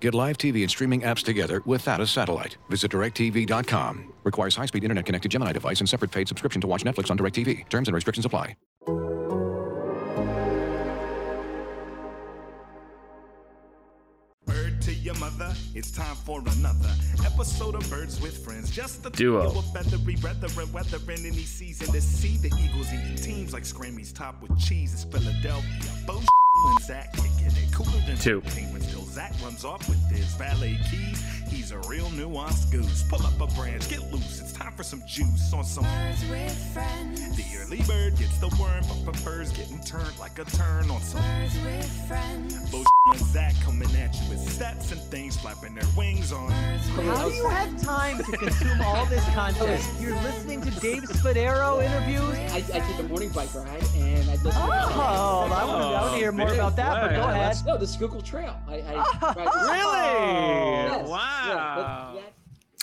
Get live TV and streaming apps together without a satellite. Visit DirecTV.com. Requires high-speed internet-connected Gemini device and separate paid subscription to watch Netflix on DirecTV. Terms and restrictions apply. Bird to your mother, it's time for another episode of Birds with Friends. Just the Duo. trio of feathery brethren, weathering any season to see the Eagles eating teams like Scrammy's top with cheese. It's Philadelphia. Bo and Zach kicking it cooler than Two. When Zach runs off with his valet keys. He's a real nuanced goose. Pull up a branch, get loose. It's time for some juice on some. Birds with friends. The early bird gets the worm, but prefers getting turned like a turn on some. Birds with friends. Bo and Zach coming at you with stats and things flapping their wings on. How do you have time to consume all this content? You're listening to Dave Spadaro interviews. I, I take a morning bike ride and I listen Oh, I want to, I want to hear more about that, but go ahead. No, the Schuylkill Trail. I, I ride Really? Yes, Wow. yeah, but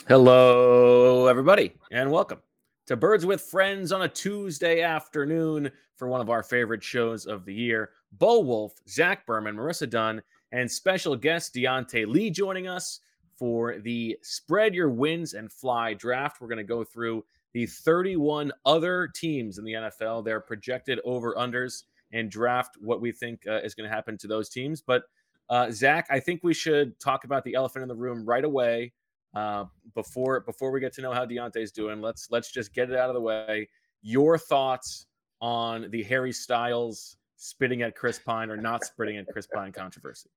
Hello, everybody, and welcome to Birds with Friends on a Tuesday afternoon for one of our favorite shows of the year. Bo Wulf, Zach Berman, Marissa Dunn, and special guest Diante Lee joining us for the Spread Your Wins and Fly draft. We're going to go through the 31 other teams in the NFL, their projected over unders, and draft what we think uh, is going to happen to those teams. But uh, Zach, I think we should talk about the elephant in the room right away. Uh, before before we get to know how Diante's doing, let's let's just get it out of the way. Your thoughts on the Harry Styles spitting at Chris Pine or not spitting at Chris Pine controversy?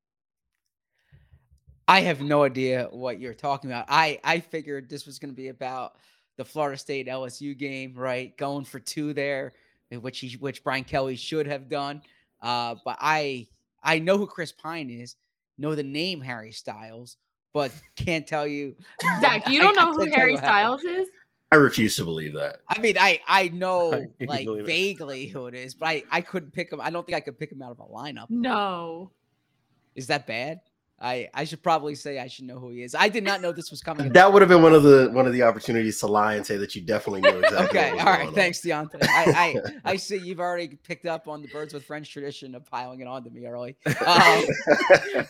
I have no idea what you're talking about. I I figured this was going to be about the Florida State LSU game, right? Going for two there, which he which Brian Kelly should have done. Uh, but I I know who Chris Pine is, know the name Harry Styles, but can't tell you. Zach, you don't I know who can't Harry Styles is? I refuse to believe that. I mean, I I know I like believe it. vaguely who it is, but I I couldn't pick him. I don't think I could pick him out of a lineup. No. Is that bad? I I should probably say I should know who he is. I did not know this was coming. That would have been one of the one of the opportunities to lie and say that you definitely knew exactly. Okay, all right. Thanks, Diante. I, I I see you've already picked up on the birds with French tradition of piling it onto me early. Um,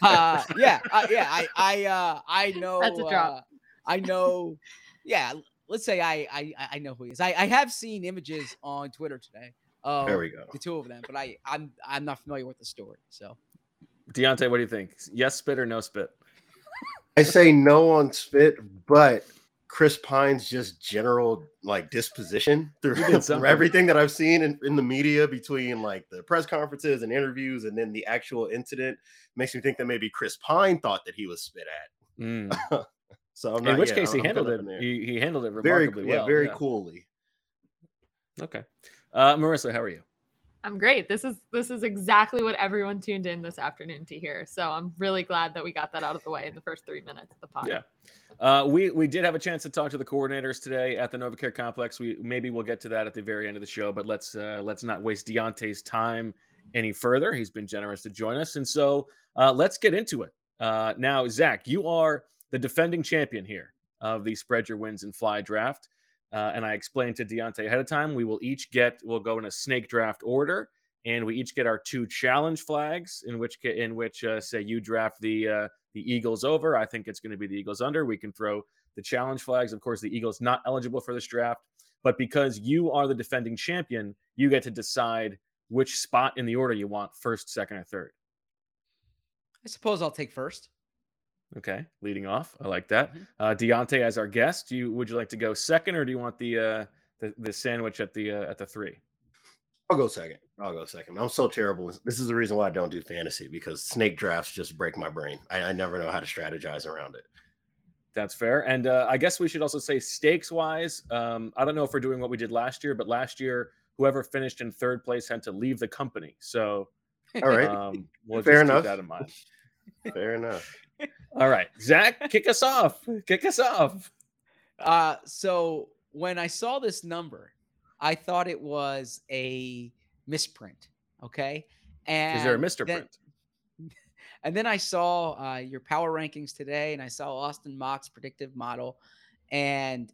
uh, yeah, uh, yeah. I I uh, I know. That's a drop. Uh, I know. Yeah. Let's say I I I know who he is. I, I have seen images on Twitter today. Of There we go. The two of them, but I I'm I'm not familiar with the story. So Diante, what do you think? Yes, spit or no spit? I say no on spit, but Chris Pine's just general like disposition through, through everything that I've seen in, in the media between like the press conferences and interviews and then the actual incident makes me think that maybe Chris Pine thought that he was spit at. Mm. So I'm In not, which yeah, case, he I'm handled it. up in there. He, he handled it very remarkably yeah, well. very yeah. coolly. Okay, uh, Marissa, how are you? I'm great. This is this is exactly what everyone tuned in this afternoon to hear. So I'm really glad that we got that out of the way in the first three minutes of the pod. Yeah. Uh, we we did have a chance to talk to the coordinators today at the NovaCare complex. We maybe we'll get to that at the very end of the show, but let's uh, let's not waste Diante's time any further. He's been generous to join us, and so uh, let's get into it. Uh, now, Zach, you are the defending champion here of the spread your wins and fly draft, uh, and I explained to Diante ahead of time. We will each get we'll go in a snake draft order, and we each get our two challenge flags. In which in which uh, say you draft the uh, the Eagles over. I think it's going to be the Eagles under. We can throw the challenge flags. Of course, the Eagles not eligible for this draft, but because you are the defending champion, you get to decide which spot in the order you want first, second, or third. I suppose I'll take first. Okay, leading off. I like that. Mhm. Uh, Diante as our guest. Do you would you like to go second, or do you want the uh, the, the sandwich at the uh, at the three? I'll go second. I'll go second. I'm so terrible. This is the reason why I don't do fantasy because snake drafts just break my brain. I, I never know how to strategize around it. That's fair. And uh, I guess we should also say stakes wise. Um, I don't know if we're doing what we did last year, but last year, whoever finished in third place had to leave the company. So, All right. um, we'll Fair just enough. keep that in mind. Fair enough. All right, Zach, kick us off. Kick us off. Uh, so when I saw this number, I thought it was a misprint. Okay. And Is there a Mr. Print? and then I saw uh, your power rankings today, and I saw Austin Mock's predictive model, and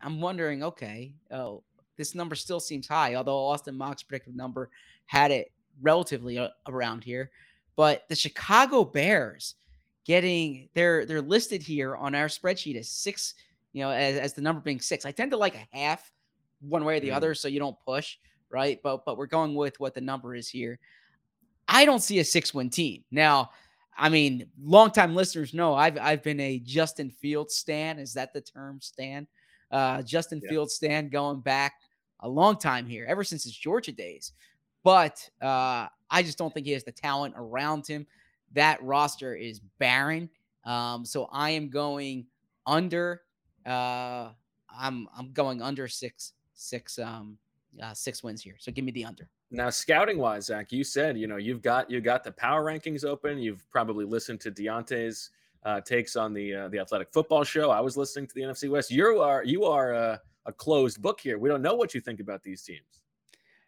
I'm wondering, okay, oh, this number still seems high, although Austin Mock's predictive number had it relatively uh, around here. But the Chicago Bears getting they're they're listed here on our spreadsheet as six, you know, as, as the number being six. I tend to like a half one way or the Mm. other, so you don't push, right? But but we're going with what the number is here. I don't see a six win team. Now, I mean, longtime listeners know I've I've been a Justin Fields stan. Is that the term stan? Uh, Justin Yeah. Fields stan going back a long time here, ever since his Georgia days. But uh, I just don't think he has the talent around him. That roster is barren. Um, so I am going under. Uh, I'm I'm going under six six um uh, six wins here. So give me the under. Now, scouting wise, Zach, you said you know you've got you got the power rankings open. You've probably listened to Diante's uh, takes on the uh, the Athletic Football Show. I was listening to the NFC West. You are you are uh, a closed book here. We don't know what you think about these teams.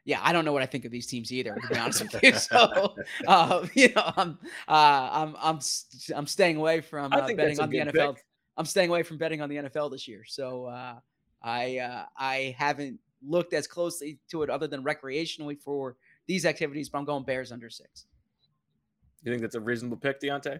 Yeah, I don't know what I think of these teams either, to be honest with you. So, uh, you know, I'm, uh, I'm, I'm, s- I'm staying away from uh, betting on the NFL. pick. I'm staying away from betting on the NFL this year. So, uh, I, uh, I haven't looked as closely to it other than recreationally for these activities, but I'm going Bears under six. You think that's a reasonable pick, Diante?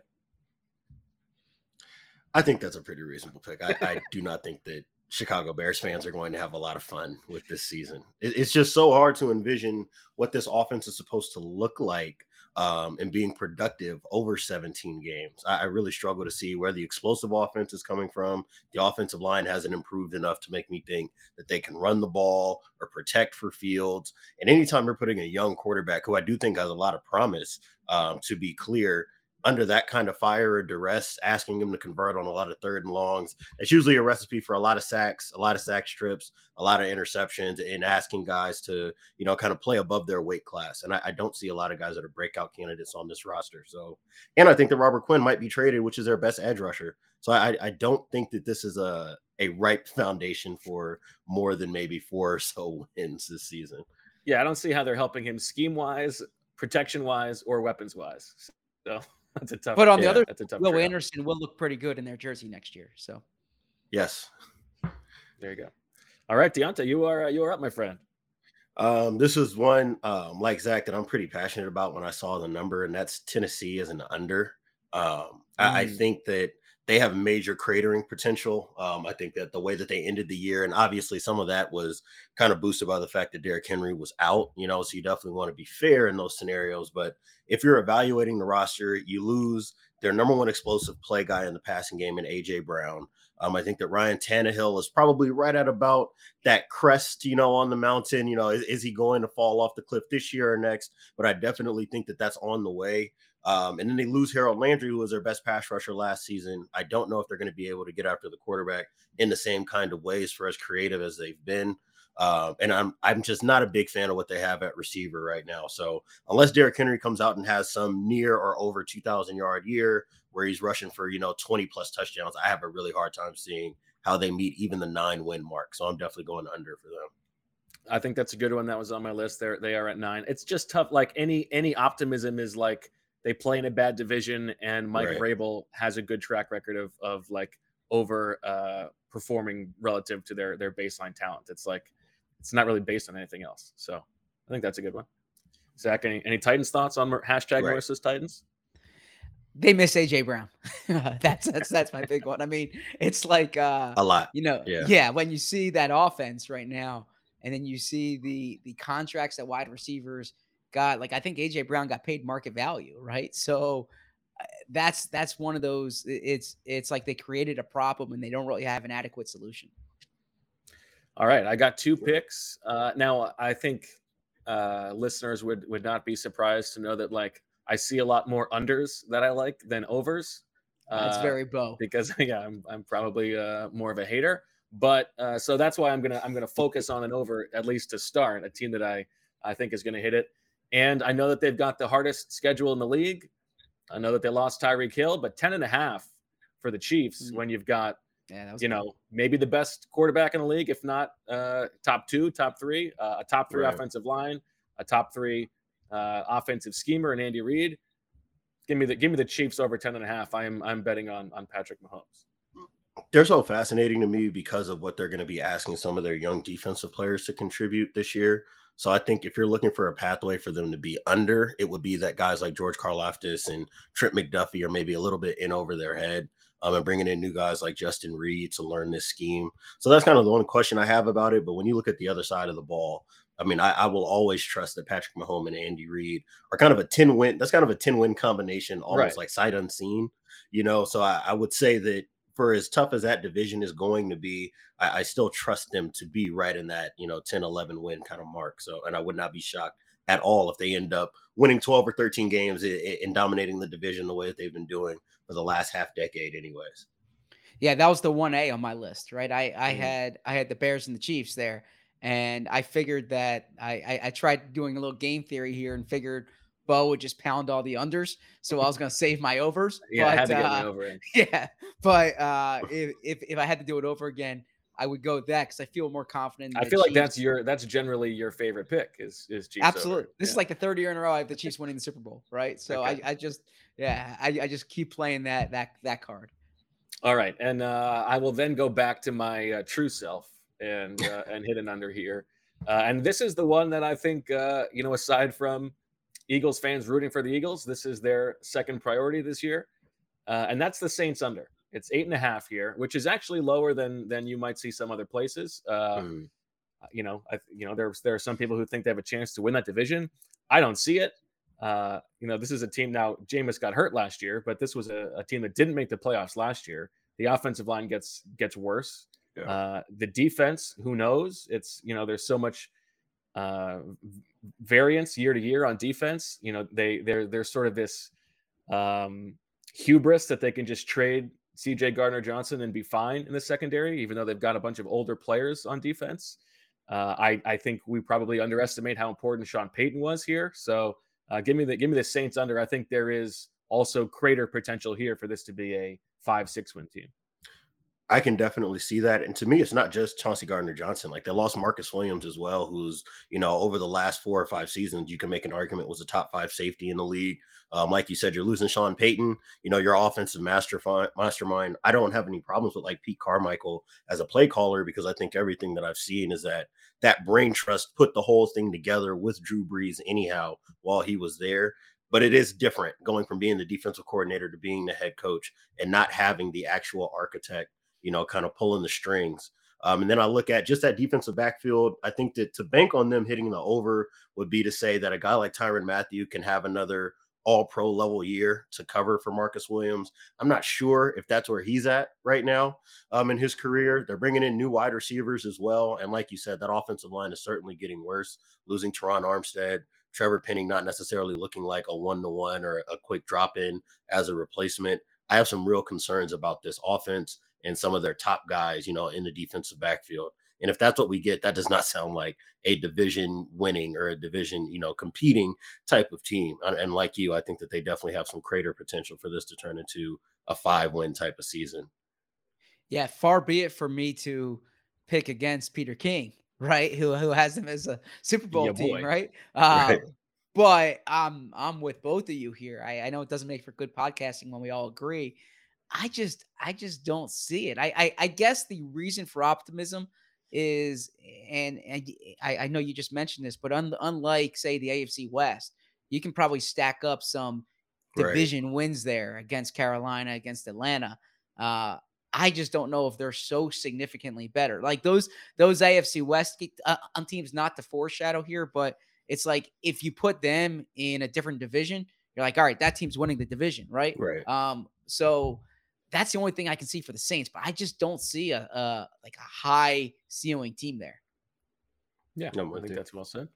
I think that's a pretty reasonable pick. I, I do not think that Chicago Bears fans are going to have a lot of fun with this season. It's just so hard to envision what this offense is supposed to look like um, and being productive over 17 games. I, really struggle to see where the explosive offense is coming from. The offensive line hasn't improved enough to make me think that they can run the ball or protect for fields. And anytime you're putting a young quarterback who I do think has a lot of promise, um, to be clear, under that kind of fire or duress, asking him to convert on a lot of third and longs. It's usually a recipe for a lot of sacks, a lot of sack strips, a lot of interceptions, and asking guys to, you know, kind of play above their weight class. And I, I don't see a lot of guys that are breakout candidates on this roster. So, and I think that Robert Quinn might be traded, which is their best edge rusher. So I, I don't think that this is a a ripe foundation for more than maybe four or so wins this season. Yeah, I don't see how they're helping him scheme wise, protection wise, or weapons wise. So that's a tough. But on the yeah, other, that's a tough. Will trade-off. Anderson will look pretty good in their jersey next year. So Yes. There you go. All right, Diante, you are uh, you are up, my friend. Um, this is one um, like Zach that I'm pretty passionate about when I saw the number, and that's Tennessee as an under. Um, I, I Mm. think that they have major cratering potential. Um, I think that the way that they ended the year, and obviously some of that was kind of boosted by the fact that Derrick Henry was out, you know, so you definitely want to be fair in those scenarios. But if you're evaluating the roster, you lose their number one explosive play guy in the passing game in AJ Brown. Um, I think that Ryan Tannehill is probably right at about that crest, you know, on the mountain. You know, is, is he going to fall off the cliff this year or next? But I definitely think that that's on the way. Um, and then they lose Harold Landry, who was their best pass rusher last season. I don't know if they're going to be able to get after the quarterback in the same kind of ways for as creative as they've been. Um, and I'm I'm just not a big fan of what they have at receiver right now. So unless Derrick Henry comes out and has some near or over 2,000 yard year where he's rushing for you know 20 plus touchdowns, I have a really hard time seeing how they meet even the nine win mark. So I'm definitely going under for them. I think that's a good one. That was on my list. There, they are at nine. It's just tough. Like any any optimism is like they play in a bad division, and Mike Right. Vrabel has a good track record of of like over uh performing relative to their their baseline talent. It's like it's not really based on anything else. So I think that's a good one. Zach, any, any Titans thoughts on hashtag Right. Marissa's Titans? they miss AJ Brown. that's that's that's my big one. I mean, it's like uh A lot. you know, Yeah. yeah. when you see that offense right now, and then you see the the contracts that wide receivers got, like I think AJ Brown got paid market value, right? So uh, that's that's one of those. It's it's like they created a problem and they don't really have an adequate solution. All right, I got two picks. Uh, now I think uh, listeners would would not be surprised to know that like I see a lot more unders that I like than overs. That's Uh, very Bo. because yeah, I'm I'm probably uh, more of a hater. But uh, so that's why I'm gonna I'm gonna focus on an over at least to start a team that I I think is gonna hit it. And I know that they've got the hardest schedule in the league. I know that they lost Tyreek Hill, but 10 and a half for the Chiefs Mm. when you've got Yeah, that was you know maybe the best quarterback in the league, if not uh, top two, top three, uh, a top three Right. offensive line, a top three uh, offensive schemer and Andy Reid. Give me the give me the Chiefs over 10 and a half. I'm I'm betting on on Patrick Mahomes. They're so fascinating to me because of what they're going to be asking some of their young defensive players to contribute this year. So I think if you're looking for a pathway for them to be under, it would be that guys like George Karlaftis and Trent McDuffie are maybe a little bit in over their head. Um, and bringing in new guys like Justin Reid to learn this scheme. So that's kind of the one question I have about it. But when you look at the other side of the ball, I mean, I, I will always trust that Patrick Mahomes and Andy Reid are kind of a 10 win. That's kind of a 10 win combination, almost Right. like sight unseen, you know. So I, I would say that for as tough as that division is going to be, I, I still trust them to be right in that, you know, 10, 11 win kind of mark. So, and I would not be shocked at all if they end up winning 12 or 13 games and dominating the division the way that they've been doing for the last half decade, anyways. Yeah, that was the one A on my list, right? I I Mhm. had I had the Bears and the Chiefs there, and I figured that I, I I tried doing a little game theory here and figured Bo would just pound all the unders, so I was gonna save my overs. Yeah, I had to but, get uh, over in. Yeah, but uh, if, if if I had to do it over again, I would go with that because I feel more confident. in I feel like that's your that's generally your favorite pick is is Chiefs. over. Absolutely. This Yeah. is like the third year in a row I have the Chiefs winning the Super Bowl, right? So Okay. I, I just yeah, I, I just keep playing that that that card. All right, and uh, I will then go back to my uh, true self and uh, and hit an under here. Uh, and this is the one that I think uh, you know, aside from Eagles fans rooting for the Eagles, this is their second priority this year, uh, and that's the Saints under. It's eight and a half here, which is actually lower than than you might see some other places. Uh, Mm. You know, I, you know, there's there are some people who think they have a chance to win that division. I don't see it. Uh, you know, this is a team now. Jameis got hurt last year, but this was a, a team that didn't make the playoffs last year. The offensive line gets gets worse. Yeah. Uh, the defense, who knows? It's you know, there's so much uh, variance year to year on defense. You know, they they're there's sort of this um, hubris that they can just trade C.J. Gardner Johnson and be fine in the secondary, even though they've got a bunch of older players on defense. Uh, I I think we probably underestimate how important Sean Payton was here. So uh, give me the give me the Saints under. I think there is also crater potential here for this to be a five six win team. I can definitely see that. And to me, it's not just Chauncey Gardner Johnson. Like they lost Marcus Williams as well, who's, you know, over the last four or five seasons, you can make an argument was a top five safety in the league. Um, like you said, you're losing Sean Payton, you know, your offensive mastermind mastermind. I don't have any problems with like Pete Carmichael as a play caller because I think everything that I've seen is that that brain trust put the whole thing together with Drew Brees anyhow while he was there. But it is different going from being the defensive coordinator to being the head coach and not having the actual architect you know, kind of pulling the strings. Um, and then I look at just that defensive backfield. I think that to bank on them hitting the over would be to say that a guy like Tyrann Mathieu can have another all pro level year to cover for Marcus Williams. I'm not sure if that's where he's at right now um, in his career. They're bringing in new wide receivers as well. And like you said, that offensive line is certainly getting worse, losing Terron Armstead. Trevor Penning not necessarily looking like a one to one or a quick drop in as a replacement. I have some real concerns about this offense and some of their top guys, you know, in the defensive backfield. And if that's what we get, that does not sound like a division winning or a division, you know, competing type of team. And, like you, I think that they definitely have some crater potential for this to turn into a five win type of season. Yeah, far be it for me to pick against Peter King, right? Who who has them as a Super Bowl Yeah, team, right? Uh, Right. But I'm I'm with both of you here. I, I know it doesn't make for good podcasting when we all agree. I just I just don't see it. I I, I guess the reason for optimism is, and, and I, I know you just mentioned this, but un, unlike say the AFC West, you can probably stack up some Right. division wins there against Carolina, against Atlanta. Uh, I just don't know if they're so significantly better. Like those those AFC West uh, um, teams, not to foreshadow here, but it's like if you put them in a different division, you're like, all right, that team's winning the division, right? Right. Um, so that's the only thing I can see for the Saints, but I just don't see a, a like a high ceiling team there. Yeah, I'm I think you. that's well said.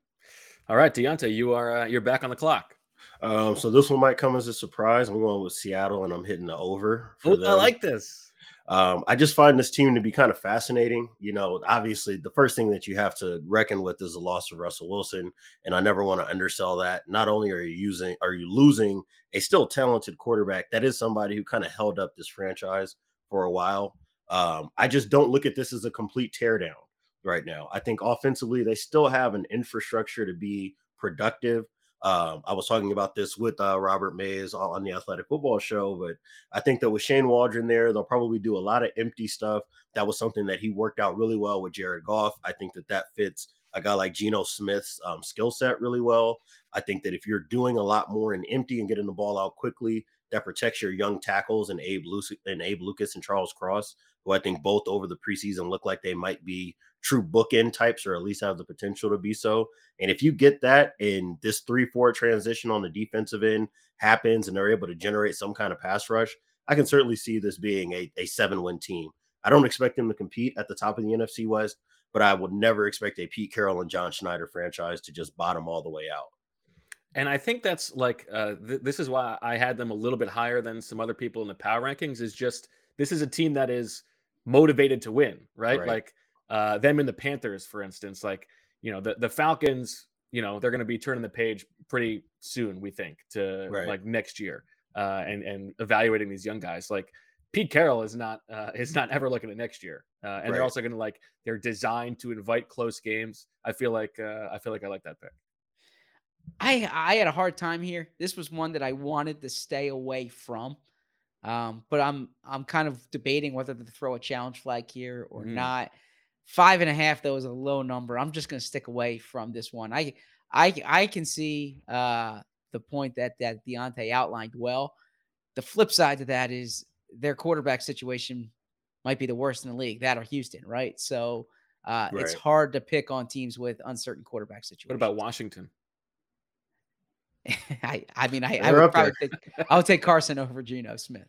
All right, Diante, you are uh, you're back on the clock. Um, so this one might come as a surprise. I'm going with Seattle and I'm hitting the over. for Oh, I like this. Um, I just find this team to be kind of fascinating. You know, obviously, the first thing that you have to reckon with is the loss of Russell Wilson, and I never want to undersell that. Not only are you using, are you losing a still talented quarterback that is somebody who kind of held up this franchise for a while. Um, I just don't look at this as a complete teardown right now. I think offensively, they still have an infrastructure to be productive. Um, I was talking about this with uh, Robert Mays on, the Athletic Football Show, but I think that with Shane Waldron there, they'll probably do a lot of empty stuff. That was something that he worked out really well with Jared Goff. I think that that fits a guy like Geno Smith's um, skill set really well. I think that if you're doing a lot more in empty and getting the ball out quickly, that protects your young tackles and Abe and Abe Lucas and Charles Cross, who I think both over the preseason look like they might be true bookend types or at least have the potential to be so. And if you get that and this 3-4 transition on the defensive end happens and they're able to generate some kind of pass rush, I can certainly see this being a, a seven-win team. I don't expect them to compete at the top of the NFC West, but I would never expect a Pete Carroll and John Schneider franchise to just bottom all the way out. And I think that's like uh, th- this is why I had them a little bit higher than some other people in the power rankings. Is just this is a team that is motivated to win, right? Right. Like uh, them and the Panthers, for instance. Like you know the the Falcons, you know they're going to be turning the page pretty soon. We think to Right. like next year, uh, and and evaluating these young guys. Like Pete Carroll is not uh, is not ever looking at next year, uh, and Right. they're also going to like they're designed to invite close games. I feel like uh, I feel like I like that pick. I I had a hard time here. This was one that I wanted to stay away from. Um, but I'm I'm kind of debating whether to throw a challenge flag here or Mm. not. Five and a half though is a low number. I'm just gonna stick away from this one. I I I can see uh the point that that Diante outlined well. The flip side to that is their quarterback situation might be the worst in the league. That or Houston, right? So uh, it's hard to pick on teams with uncertain quarterback situations. What about Washington? I, I mean, I, I They're would probably there. take, I would take Carson over Geno Smith.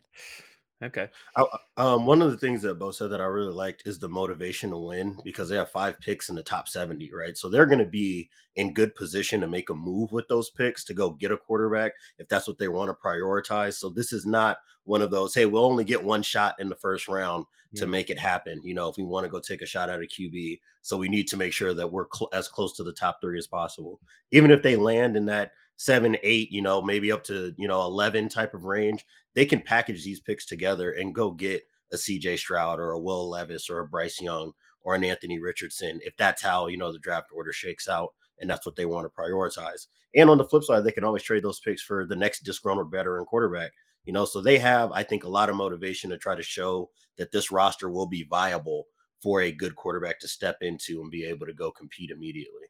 Okay. I, um, one of the things that Bo said that I really liked is the motivation to win because they have five picks in the top 70, right? So they're going to be in good position to make a move with those picks to go get a quarterback if that's what they want to prioritize. So this is not one of those, hey, we'll only get one shot in the first round to make it happen. You know, if we want to go take a shot at a QB, so we need to make sure that we're cl- as close to the top three as possible. Even if they land in that seven, eight, you know, maybe up to, you know, 11 type of range, they can package these picks together and go get a CJ Stroud or a Will Levis or a Bryce Young or an Anthony Richardson if that's how, you know, the draft order shakes out and that's what they want to prioritize. And on the flip side, they can always trade those picks for the next disgruntled veteran quarterback. You know, so they have, I think, a lot of motivation to try to show that this roster will be viable for a good quarterback to step into and be able to go compete immediately.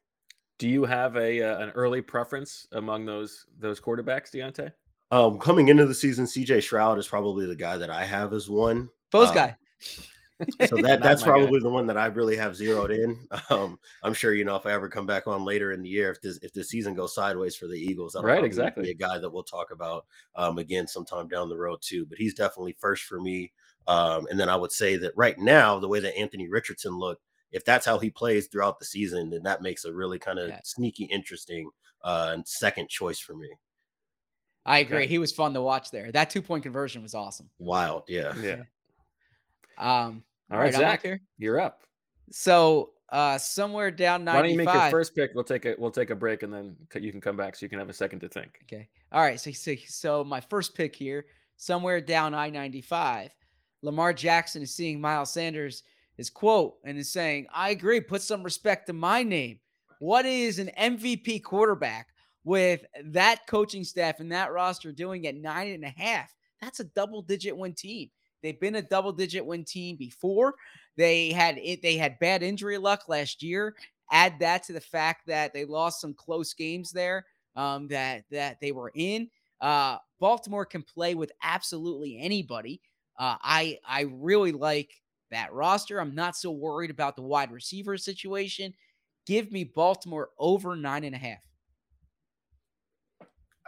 Do you have a uh, an early preference among those those quarterbacks, Diante? Um, coming into the season, CJ Stroud is probably the guy that I have as one. Bo's Um, guy. so that that's my guy. probably the one that I really have zeroed in. Um, I'm sure you know if I ever come back on later in the year, if this if the season goes sideways for the Eagles, that'll Right, exactly. be a guy that we'll talk about um, again sometime down the road too. But he's definitely first for me. Um, and then I would say that right now, the way that Anthony Richardson looked, if that's how he plays throughout the season, then that makes a really kind of Yeah. sneaky, interesting uh, and second choice for me. I agree. He was fun to watch there. That two point conversion was awesome. Wild, yeah. Yeah. Um, All right, I'm Zach, here. you're up. So uh, somewhere down Why don't you make your first pick? We'll take a we'll take a break and then you can come back so you can have a second to think. Okay. All right. So, so, so my first pick here, somewhere down I 95, Lamar Jackson is seeing Miles Sanders, his quote, and is saying, I agree, put some respect to my name. What is an MVP quarterback with that coaching staff and that roster doing at nine and a half? That's a double digit win team. They've been a double digit win team before. They had it, they had bad injury luck last year. Add that to the fact that they lost some close games there um, that that they were in. Uh, Baltimore can play with absolutely anybody. Uh, I I really like that roster. I'm not so worried about the wide receiver situation. Give me Baltimore over nine and a half.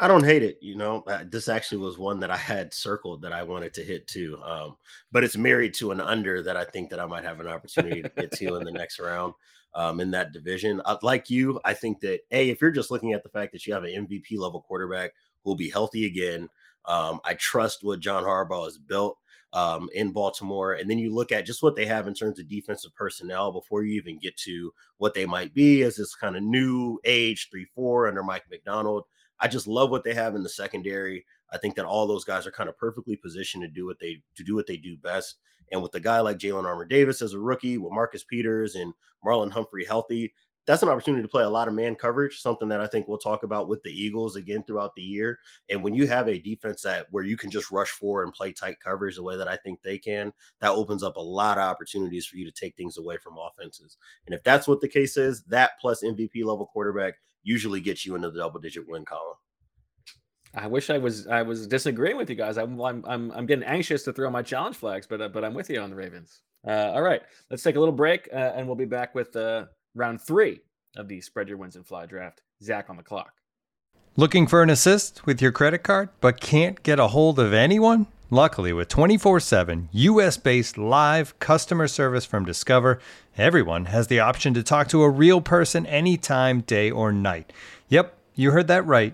I don't hate it. You know, uh, this actually was one that I had circled that I wanted to hit too. Um, but it's married to an under that I think that I might have an opportunity to get to in the next round um, in that division. Uh, like you, I think that a if you're just looking at the fact that you have an MVP level quarterback who will be healthy again, um, I trust what John Harbaugh has built um, in Baltimore. And then you look at just what they have in terms of defensive personnel before you even get to what they might be as this kind of new age three four under Mike Macdonald. I just love what they have in the secondary. I think that all those guys are kind of perfectly positioned to do what they to do what they do best. And with a guy like Jalyn Armour Davis as a rookie, with Marcus Peters and Marlon Humphrey healthy, that's an opportunity to play a lot of man coverage, something that I think we'll talk about with the Eagles again throughout the year. And when you have a defense that where you can just rush forward and play tight coverage the way that I think they can, that opens up a lot of opportunities for you to take things away from offenses. And if that's what the case is, that plus MVP level quarterback usually gets you into the double digit win column. I wish I was I was disagreeing with you guys. I'm I'm I'm, I'm getting anxious to throw my challenge flags, but uh, but I'm with you on the Ravens. Uh, all right, let's take a little break, uh, and we'll be back with uh, round three of the spread your wins and fly draft. Zach on the clock. Looking for an assist with your credit card, but can't get a hold of anyone? Luckily, with 24 7 US based live customer service from Discover, everyone has the option to talk to a real person anytime, day or night. Yep, you heard that right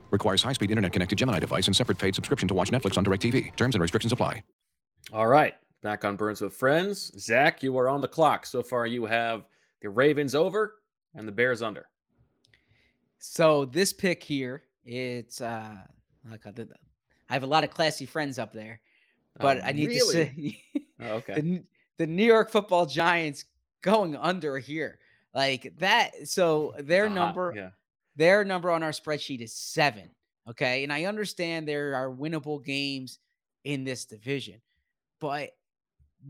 Requires high speed internet connected Gemini device and separate paid subscription to watch Netflix on DirecTV. Terms and restrictions apply. All right. Back on Birds with Friends. Zach, you are on the clock. So far, you have the Ravens over and the Bears under. So this pick here, it's uh like I, did, I have a lot of classy friends up there, but Oh, I need really? to say Oh, okay. the, the New York Football Giants going under here, like that. So their Uh-huh, number, yeah. Their number on our spreadsheet is seven. Okay, and I understand there are winnable games in this division, but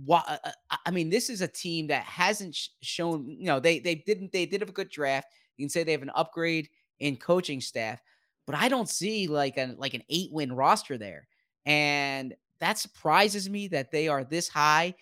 why? uh, I- I mean, this is a team that hasn't shown. You know, they they didn't they did have a good draft. You can say they have an upgrade in coaching staff, but I don't see like an like an eight win roster there, and that surprises me that they are this high.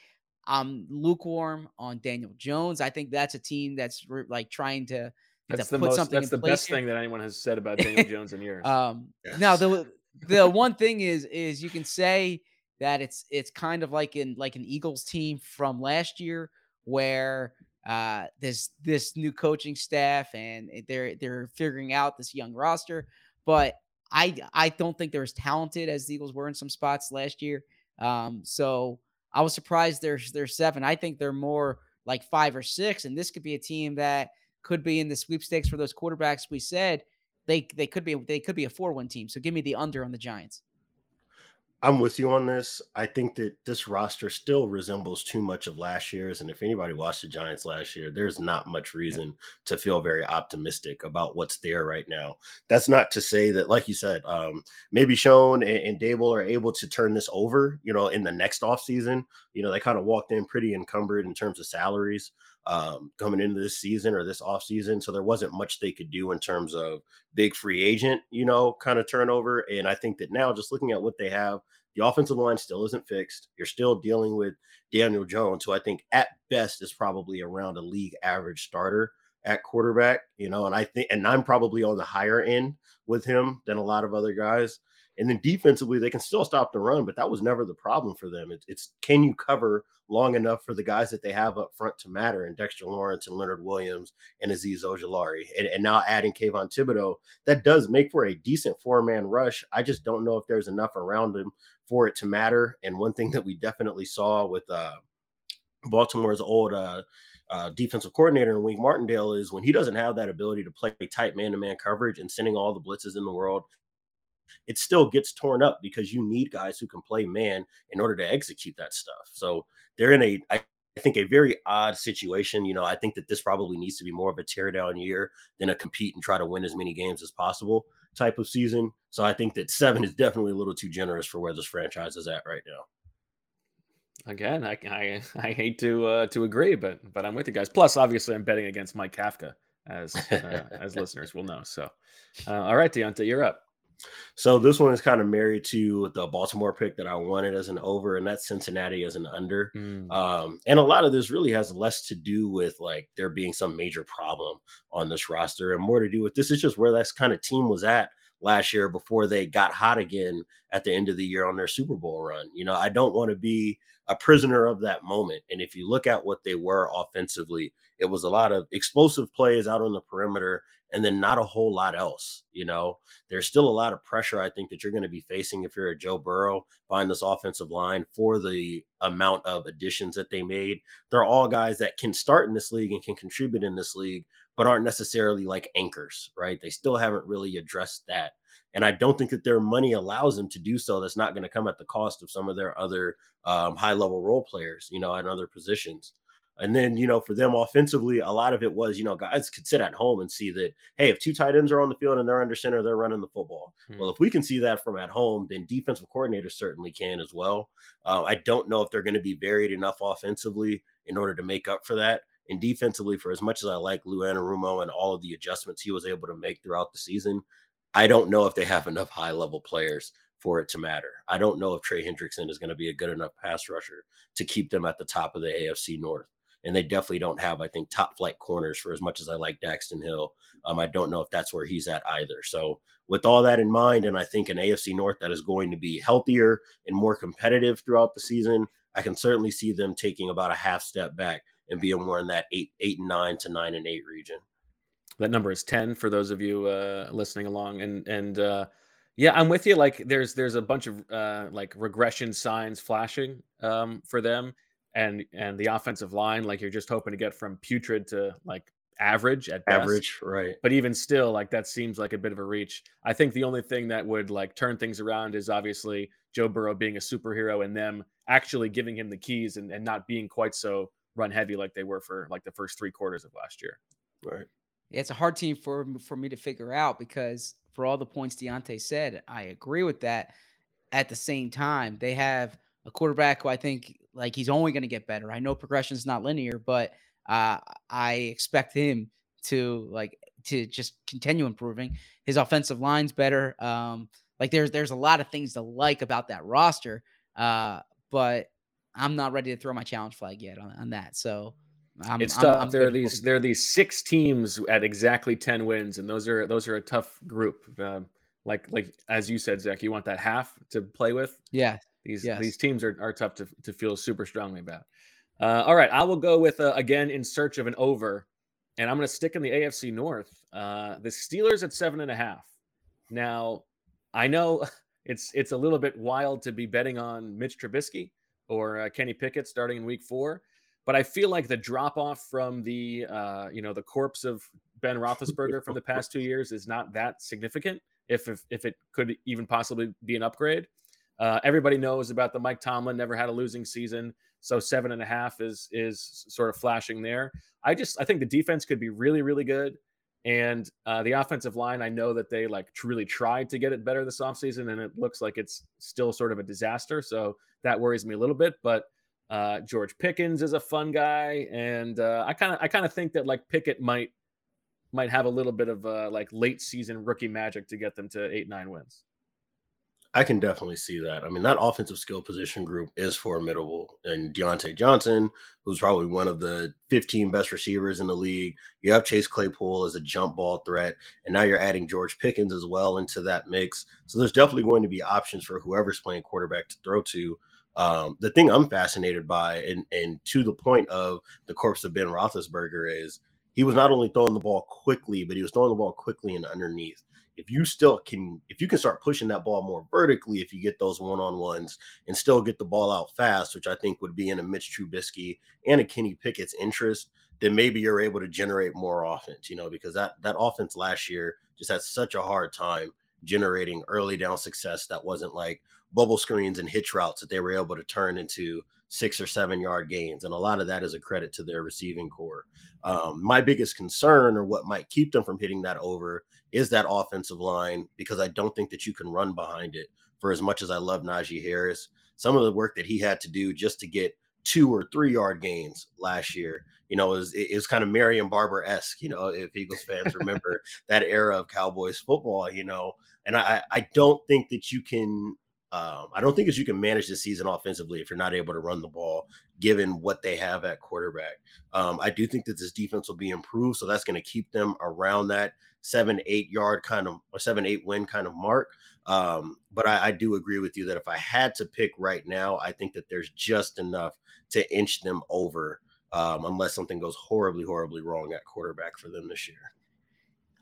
I'm lukewarm on Daniel Jones. I think that's a team that's like trying to, That's to the put most. something That's in the place best here. thing that anyone has said about Daniel Jones in years. Um, now the the one thing is is you can say that it's it's kind of like in like an Eagles team from last year where uh this this new coaching staff and they're they're figuring out this young roster, but I I don't think they're as talented as the Eagles were in some spots last year. Um, so I was surprised they're they're seven. I think they're more like five or six, and this could be a team that could be in the sweepstakes for those quarterbacks we said they they could be they could be a four one team. So give me the under on the Giants. I'm with you on this. I think that this roster still resembles too much of last year's. And if anybody watched the Giants last year, there's not much reason to feel very optimistic about what's there right now. That's not to say that, like you said, um, maybe Schoen and, and Daboll are able to turn this over, you know, in the next offseason. You know, they kind of walked in pretty encumbered in terms of salaries um, coming into this season or this offseason. So there wasn't much they could do in terms of big free agent, you know, kind of turnover. And I think that now, just looking at what they have, the offensive line still isn't fixed. You're still dealing with Daniel Jones, who I think at best is probably around a league average starter at quarterback, you know, and I think, and I'm probably on the higher end with him than a lot of other guys. And then defensively, they can still stop the run, but that was never the problem for them. It's, it's can you cover long enough for the guys that they have up front to matter, and Dexter Lawrence and Leonard Williams and Azeez Ojulari, and, and now adding Kayvon Thibodeaux, that does make for a decent four man rush. I just don't know if there's enough around him for it to matter. And one thing that we definitely saw with uh, Baltimore's old uh, uh, defensive coordinator in Wink Martindale is when he doesn't have that ability to play tight man to man coverage and sending all the blitzes in the world, it still gets torn up because you need guys who can play man in order to execute that stuff. So they're in a, I think, a very odd situation. You know, I think that this probably needs to be more of a tear down year than a compete and try to win as many games as possible type of season. So I think that seven is definitely a little too generous for where this franchise is at right now. Again, I, I I hate to uh, to agree, but but I'm with you guys. Plus, obviously, I'm betting against Mike Kafka, as uh, as listeners will know. So, uh, all right, Diante, you're up. So this one is kind of married to the Baltimore pick that I wanted as an over, and that's Cincinnati as an under. Mm. Um, and a lot of this really has less to do with like there being some major problem on this roster, and more to do with this is just where that kind of team was at last year before they got hot again at the end of the year on their Super Bowl run. You know, I don't want to be a prisoner of that moment. And if you look at what they were offensively, it was a lot of explosive plays out on the perimeter and then not a whole lot else. You know, there's still a lot of pressure I think that you're going to be facing if you're a Joe Burrow behind this offensive line for the amount of additions that they made. They're all guys that can start in this league and can contribute in this league, but aren't necessarily like anchors, right? They still haven't really addressed that. And I don't think that their money allows them to do so. That's not going to come at the cost of some of their other um, high level role players, you know, at other positions. And then, you know, for them offensively, a lot of it was, you know, guys could sit at home and see that, hey, if two tight ends are on the field and they're under center, they're running the football. Hmm. Well, if we can see that from at home, then defensive coordinators certainly can as well. Uh, I don't know if they're going to be varied enough offensively in order to make up for that. And defensively, for as much as I like Lou Anarumo and all of the adjustments he was able to make throughout the season, I don't know if they have enough high level players for it to matter. I don't know if Trey Hendrickson is going to be a good enough pass rusher to keep them at the top of the AFC North and they definitely don't have, I think, top flight corners for as much as I like Daxton Hill. Um, I don't know if that's where he's at either. So, with all that in mind, and I think an AFC North that is going to be healthier and more competitive throughout the season, I can certainly see them taking about a half step back and being more in that eight, eight and nine to nine and eight region. That number is ten for those of you uh, listening along, and and uh, yeah, I'm with you. Like, there's there's a bunch of uh, like regression signs flashing um, for them. And and the offensive line like you're just hoping to get from putrid to like average at best. average right. But even still like that seems like a bit of a reach. I think the only thing that would like turn things around is obviously joe burrow being a superhero and them actually giving him the keys and, and not being quite so run heavy like they were for like the first three quarters of last year. Right it's a hard team for for me to figure out because for all the points Diante said, I agree with that. At the same time, they have a quarterback who I think like he's only going to get better. I know progression is not linear, but uh, I expect him to like to just continue improving. His offensive line's better. Um, like there's there's a lot of things to like about that roster, uh, but I'm not ready to throw my challenge flag yet on, on that. So I'm, it's tough. I'm, I'm there are these there are these six teams at exactly ten wins, and those are those are a tough group. Um, like like as you said, Zach, you want that half to play with. Yeah, these yes. these teams are, are tough to, to feel super strongly about. Uh, all right, I will go with uh, again in search of an over, and I'm going to stick in the AFC North. Uh, the Steelers at seven and a half. Now, I know it's it's a little bit wild to be betting on Mitch Trubisky or uh, Kenny Pickett starting in Week Four, but I feel like the drop off from the uh, you know the corpse of Ben Roethlisberger from the past two years is not that significant. If, if if it could even possibly be an upgrade. Uh, everybody knows about the Mike Tomlin never had a losing season, so seven and a half is is sort of flashing there. I just I think the defense could be really really good, and uh, the offensive line I know that they like really tried to get it better this offseason, and it looks like it's still sort of a disaster. So that worries me a little bit, but. Uh, George Pickens is a fun guy, and uh, I kind of I kind of think that like Pickett might might have a little bit of uh, like late season rookie magic to get them to eight nine wins. I can definitely see that. I mean, that offensive skill position group is formidable. And Diontae Johnson, who's probably one of the 15 best receivers in the league. You have Chase Claypool as a jump ball threat. And now you're adding George Pickens as well into that mix. So there's definitely going to be options for whoever's playing quarterback to throw to. Um, the thing I'm fascinated by, and, and to the point of the corpse of Ben Roethlisberger, is he was not only throwing the ball quickly, but he was throwing the ball quickly and underneath. If you still can if you can start pushing that ball more vertically if you get those one-on-ones and still get the ball out fast which i think would be in a mitch trubisky and a kenny pickett's interest then maybe you're able to generate more offense you know because that that offense last year just had such a hard time generating early down success that wasn't like bubble screens and hitch routes that they were able to turn into six or seven yard gains. And a lot of that is a credit to their receiving core. Um, my biggest concern, or what might keep them from hitting that over, is that offensive line because I don't think that you can run behind it for as much as I love Najee Harris. Some of the work that he had to do just to get two or three yard gains last year, you know, is it was kind of Marion Barber esque, you know, if Eagles fans remember that era of Cowboys football, you know, and I, I don't think that you can Um, I don't think as you can manage the season offensively if you're not able to run the ball, given what they have at quarterback. Um, I do think that this defense will be improved, so that's going to keep them around that seven, eight yard kind of or seven, eight win kind of mark. Um, but I, I do agree with you that if I had to pick right now, I think that there's just enough to inch them over, um, unless something goes horribly, horribly wrong at quarterback for them this year.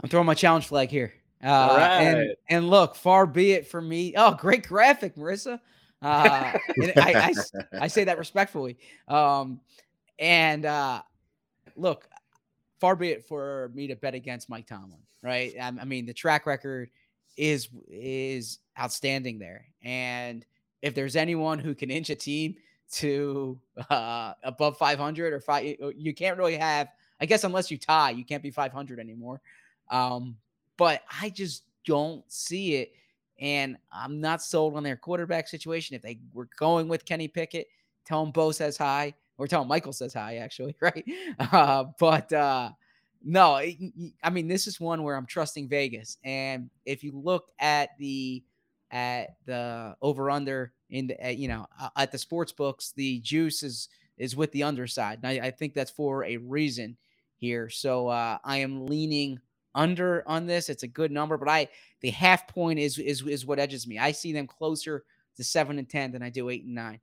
I'm throwing my challenge flag here. Uh, All and, and look, far be it from me. Oh, great graphic, Marissa. Uh, and I, I s- I say that respectfully. Um, and uh, look, far be it for me to bet against Mike Tomlin, right? I, I mean, the track record is is outstanding there, and if there's anyone who can inch a team to uh, above 500 or five, you can't really have. I guess unless you tie, you can't be 500 anymore. Um, but I just don't see it. And I'm not sold on their quarterback situation. If they were going with Kenny Pickett, tell him Bo says hi, or tell him Michael says hi, actually, right? Uh, but uh, no, I mean, this is one where I'm trusting Vegas. And if you look at the at the over under in the, at, you know uh, at the sports books, the juice is is with the underside, and I, I think that's for a reason here. So uh, I am leaning under on this. It's a good number, but I the half point is is is what edges me. I see them closer to seven and ten than I do eight and nine.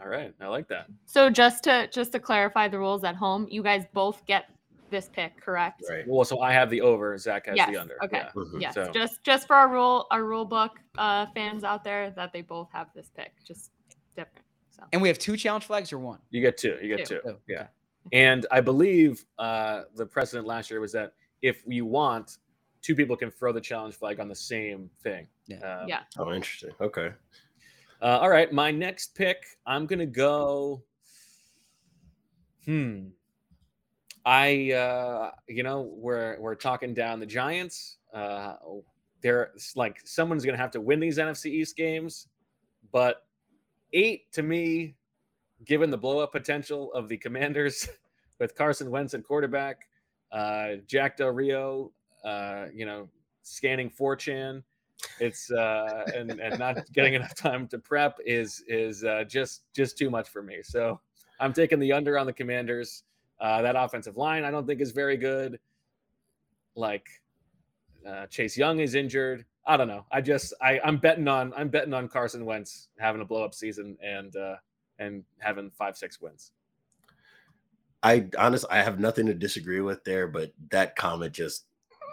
All right, I like that. So just to just to clarify the rules at home, you guys both get this pick, correct? Right. Well, so I have the over. Zach has yes. the under. Okay. Yeah. Mhm. Yes. So- Just just for our rule our rule book uh, fans out there that they both have this pick, just different. So And we have two challenge flags or one. You get two. You get Two. two. Oh, Yeah. okay. And I believe uh, the precedent last year was that if you want, two people can throw the challenge flag on the same thing. Yeah. Uh, yeah. Oh, interesting. Okay. Uh, all right, my next pick, I'm gonna go. Hmm. I, uh, you know, we're we're talking down the Giants. Uh, they're like someone's gonna have to win these NFC East games, but eight to me, given the blow up potential of the Commanders with Carson Wentz and quarterback, uh, Jack Del Rio, uh, you know, scanning 4chan it's uh and and not getting enough time to prep is is uh just just too much for me so i'm taking the under on the commanders uh that offensive line i don't think is very good. Like uh chase young is injured. I don't know. I just i i'm betting on i'm betting on carson wentz having a blow up season and uh and having five six wins. I honestly I have nothing to disagree with there, but that comment just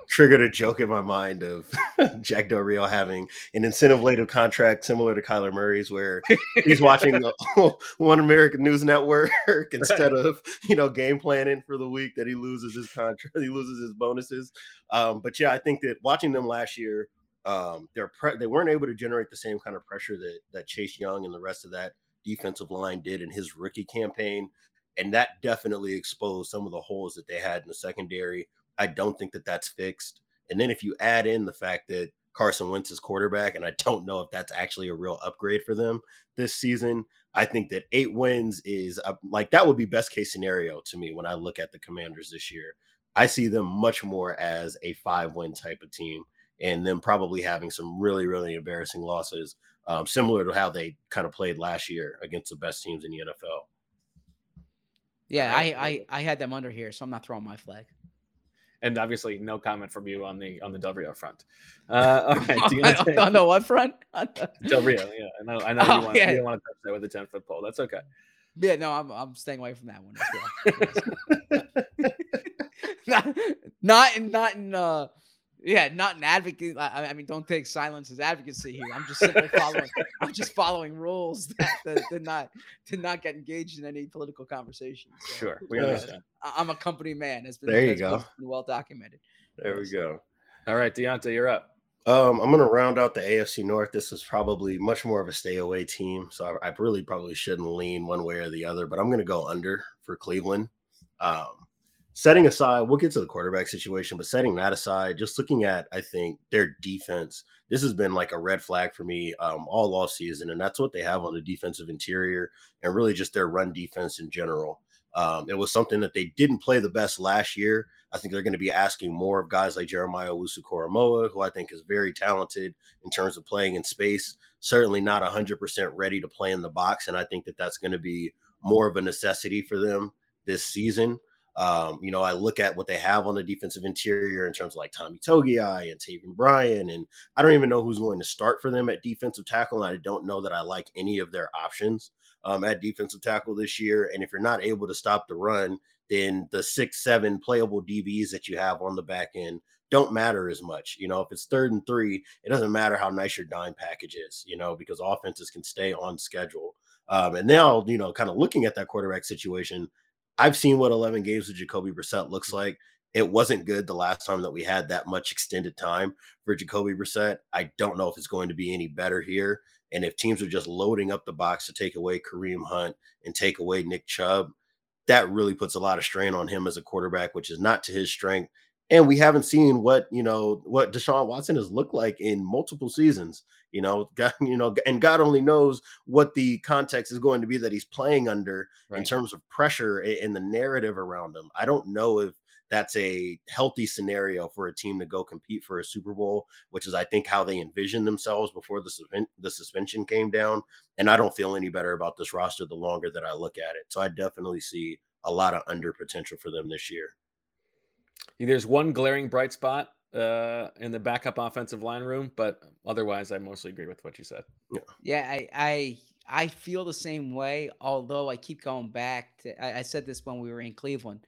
triggered a joke in my mind of Jack Del Rio having an incentive laden contract similar to Kyler Murray's, where he's watching the One American News Network instead of you know game planning for the week that he loses his contract, he loses his bonuses. Um, but yeah, I think that watching them last year, um, they're pre- they weren't able to generate the same kind of pressure that that Chase Young and the rest of that defensive line did in his rookie campaign and that definitely exposed some of the holes that they had in the secondary. I don't think that that's fixed. And then if you add in the fact that Carson Wentz is quarterback, and I don't know if that's actually a real upgrade for them this season, I think that eight wins is uh, like that would be best case scenario to me when I look at the Commanders this year. I see them much more as a five win type of team, and them probably having some really really embarrassing losses, um, similar to how they kind of played last year against the best teams in the NFL. Yeah, I, I I had them under here, so I'm not throwing my flag. And obviously no comment from you on the on the del rio front uh all right on, Diante- on the what front? Del rio yeah i know i know Oh, you, want, yeah. you don't want to touch that with a 10 foot pole that's okay Yeah, no, I'm I'm staying away from that one as well. not not in not in uh yeah, not an advocate. I, I mean, don't take silence as advocacy here. I'm just simply following. I'm just following rules that, that did not to not get engaged in any political conversation. So, Sure, we uh, understand. I- I'm a company man. Has been There you go. been well documented. There we go. all right Diante, you're up Um, I'm going to round out the AFC North. This is probably much more of a stay away team. So I, I really probably shouldn't lean one way or the other, but I'm going to go under for Cleveland. Um, setting aside, we'll get to the quarterback situation, but setting that aside, just looking at, I think, their defense, this has been like a red flag for me um, all off season. And that's what they have on the defensive interior and really just their run defense in general. Um, it was something that they didn't play the best last year. I think they're going to be asking more of guys like Jeremiah Owusu-Koramoah, who I think is very talented in terms of playing in space. Certainly not 100% ready to play in the box, and I think that that's going to be more of a necessity for them this season. Um, you know, I look at what they have on the defensive interior in terms of like Tommy Togiai and Taven Bryan, and I don't even know who's going to start for them at defensive tackle. And I don't know that I like any of their options um, at defensive tackle this year. And if you're not able to stop the run, then the six, seven playable DBs that you have on the back end don't matter as much. You know, if it's third and three, it doesn't matter how nice your dime package is, you know, because offenses can stay on schedule. Um, and now, you know, kind of looking at that quarterback situation, I've seen what 11 games with Jacoby Brissett looks mm-hmm. like. It wasn't good the last time that we had that much extended time for Jacoby Brissett. I don't know if it's going to be any better here. And if teams are just loading up the box to take away Kareem Hunt and take away Nick Chubb, that really puts a lot of strain on him as a quarterback, which is not to his strength. And we haven't seen what you know what Deshaun Watson has looked like in multiple seasons. You know, God, you know, and God only knows what the context is going to be that he's playing under right. in terms of pressure and the narrative around him. I don't know if that's a healthy scenario for a team to go compete for a Super Bowl, which is I think how they envisioned themselves before the the suspension came down. And I don't feel any better about this roster the longer that I look at it. So I definitely see a lot of under potential for them this year. There's one glaring bright spot uh, in the backup offensive line room, but otherwise, I mostly agree with what you said. Yeah, yeah, I, I, I feel the same way. Although I keep going back to, I, I said this when we were in Cleveland.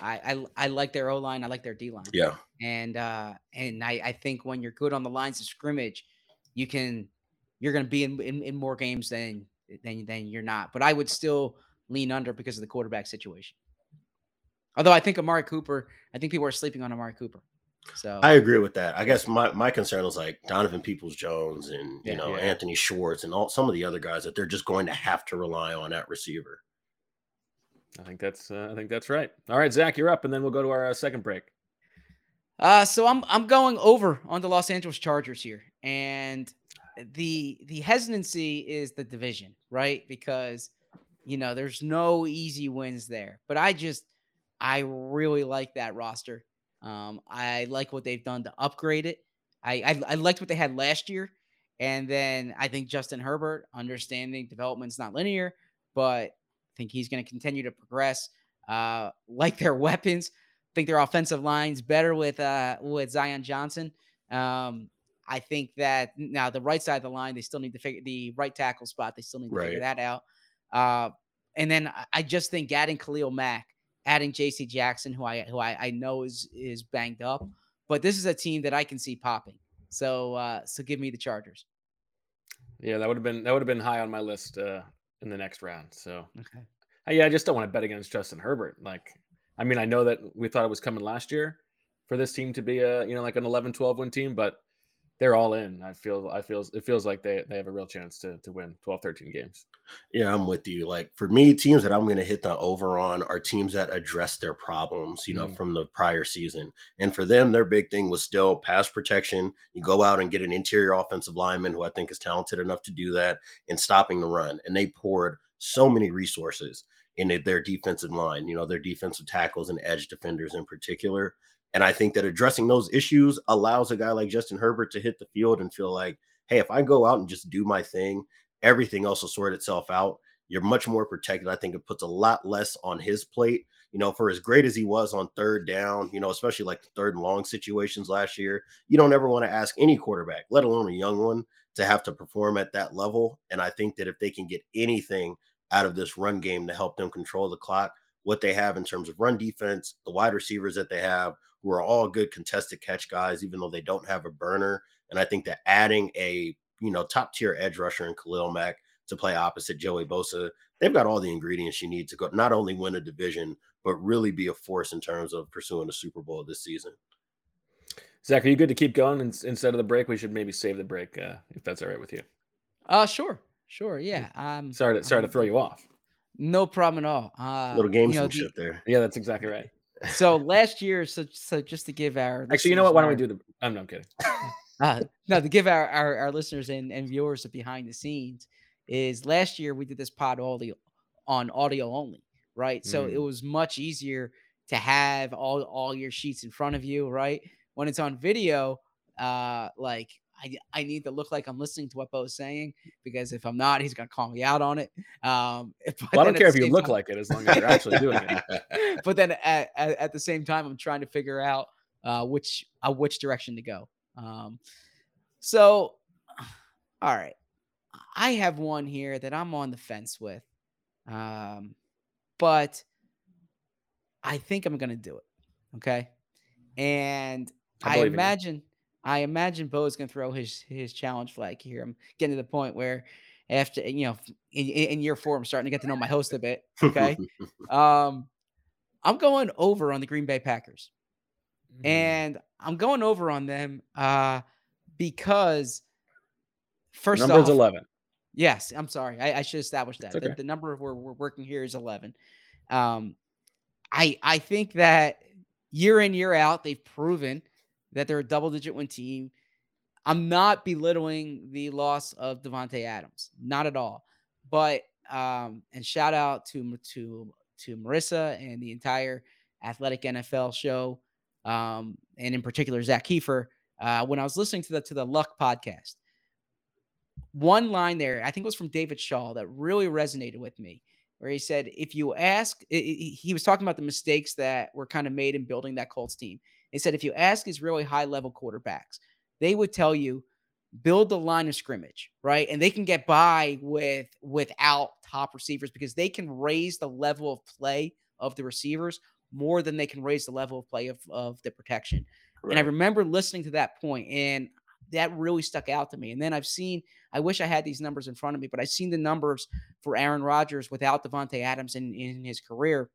I, I, I like their O line. I like their D line. Yeah, and uh, and I, I think when you're good on the lines of scrimmage, you can, you're going to be in, in, in more games than than than you're not. But I would still lean under because of the quarterback situation. Although I think Amari Cooper, I think people are sleeping on Amari Cooper. So I agree with that. I guess my, my concern was like Donovan Peoples Jones and you yeah, know yeah. Anthony Schwartz and all some of the other guys that they're just going to have to rely on at receiver. I think that's uh, I think that's right. All right, Zach, you're up, and then we'll go to our uh, second break. Uh, so I'm I'm going over on the Los Angeles Chargers here, and the the hesitancy is the division, right? Because you know there's no easy wins there, but I just I really like that roster. Um, I like what they've done to upgrade it. I, I, I liked what they had last year, and then I think Justin Herbert, understanding development's not linear, but I think he's going to continue to progress. Uh, like their weapons, I think their offensive line's better with uh with Zion Johnson. Um, I think that now the right side of the line, they still need to figure the right tackle spot. They still need to right. figure that out. Uh, and then I just think adding Khalil Mack adding J.C. Jackson, who I who I, I know is is banged up, but this is a team that I can see popping. So uh, so give me the Chargers. Yeah, that would have been that would have been high on my list uh, in the next round. So okay. Uh, yeah, I just don't want to bet against Justin Herbert. Like, I mean, I know that we thought it was coming last year for this team to be a you know like an 11-12 win team, but they're all in. I feel I feels it feels like they, they have a real chance to to win 12, 13 games. Yeah, I'm with you. Like for me, teams that I'm gonna hit the over on are teams that address their problems, you know, mm. from the prior season. And for them, their big thing was still pass protection. You go out and get an interior offensive lineman who I think is talented enough to do that and stopping the run. And they poured so many resources in their defensive line, you know, their defensive tackles and edge defenders in particular. And I think that addressing those issues allows a guy like Justin Herbert to hit the field and feel like, hey, if I go out and just do my thing, everything else will sort itself out. You're much more protected. I think it puts a lot less on his plate. You know, for as great as he was on third down, you know, especially like the third and long situations last year, you don't ever want to ask any quarterback, let alone a young one, to have to perform at that level. And I think that if they can get anything out of this run game to help them control the clock, what they have in terms of run defense, the wide receivers that they have, who are all good contested catch guys, even though they don't have a burner. And I think that adding a you know top tier edge rusher in Khalil Mack to play opposite Joey Bosa, they've got all the ingredients you need to go not only win a division but really be a force in terms of pursuing a Super Bowl this season. Zach, are you good to keep going instead of the break? We should maybe save the break uh, if that's all right with you. Uh, sure, sure, yeah. Um, sorry to sorry to throw you off. No problem at all. Uh, Little gamesmanship you know, the, there. Yeah, that's exactly right so last year, so so just to give our actually, you know what? Why don't we do the? I'm not kidding. uh, no, to give our, our, our listeners and, and viewers a behind the scenes is last year we did this pod audio on audio only. right? So it Mm. was much easier to have all all your sheets in front of you, right? When it's on video, uh, like I I need to look like I'm listening to what Bo's saying because if I'm not, he's gonna call me out on it. Um, Well, I don't care if you look time- like it as long as you're actually doing it. but then at, at, at the same time, I'm trying to figure out uh, which uh, which direction to go. Um, so, all right, I have one here that I'm on the fence with, um, but I think I'm gonna do it. Okay, and I I, believe you. I imagine Bo is gonna throw his his challenge flag here. I'm getting to the point where after you know in, in year four, I'm starting to get to know my host a bit. Okay. Um, I'm going over on the Green Bay Packers, Mm-hmm. and I'm going over on them uh, because first Number's off, 11. Yes, I'm sorry. I, I should establish that It's the, the number we're, we're working here is 11. Um, I I think that year in year out they've proven that they're a double digit win team. I'm not belittling the loss of Davante Adams, not at all. But um, and shout out to to to Marissa and the entire Athletic NFL show, um, and in particular Zak Keefer. Uh, when I was listening to the to the Luck podcast, one line there, I think it was from David Shaw, that really resonated with me, where he said, "If you ask," he was talking about the mistakes that were kind of made in building that Colts team. He said, "If you ask these really high level quarterbacks, they would tell you." build the line of scrimmage, right? And they can get by with without top receivers because they can raise the level of play of the receivers more than they can raise the level of play of, of the protection. And I remember listening to that point and that really stuck out to me. And then I've seen, I wish I had these numbers in front of me, but I've seen the numbers for Aaron Rodgers without Davante Adams in, in his career.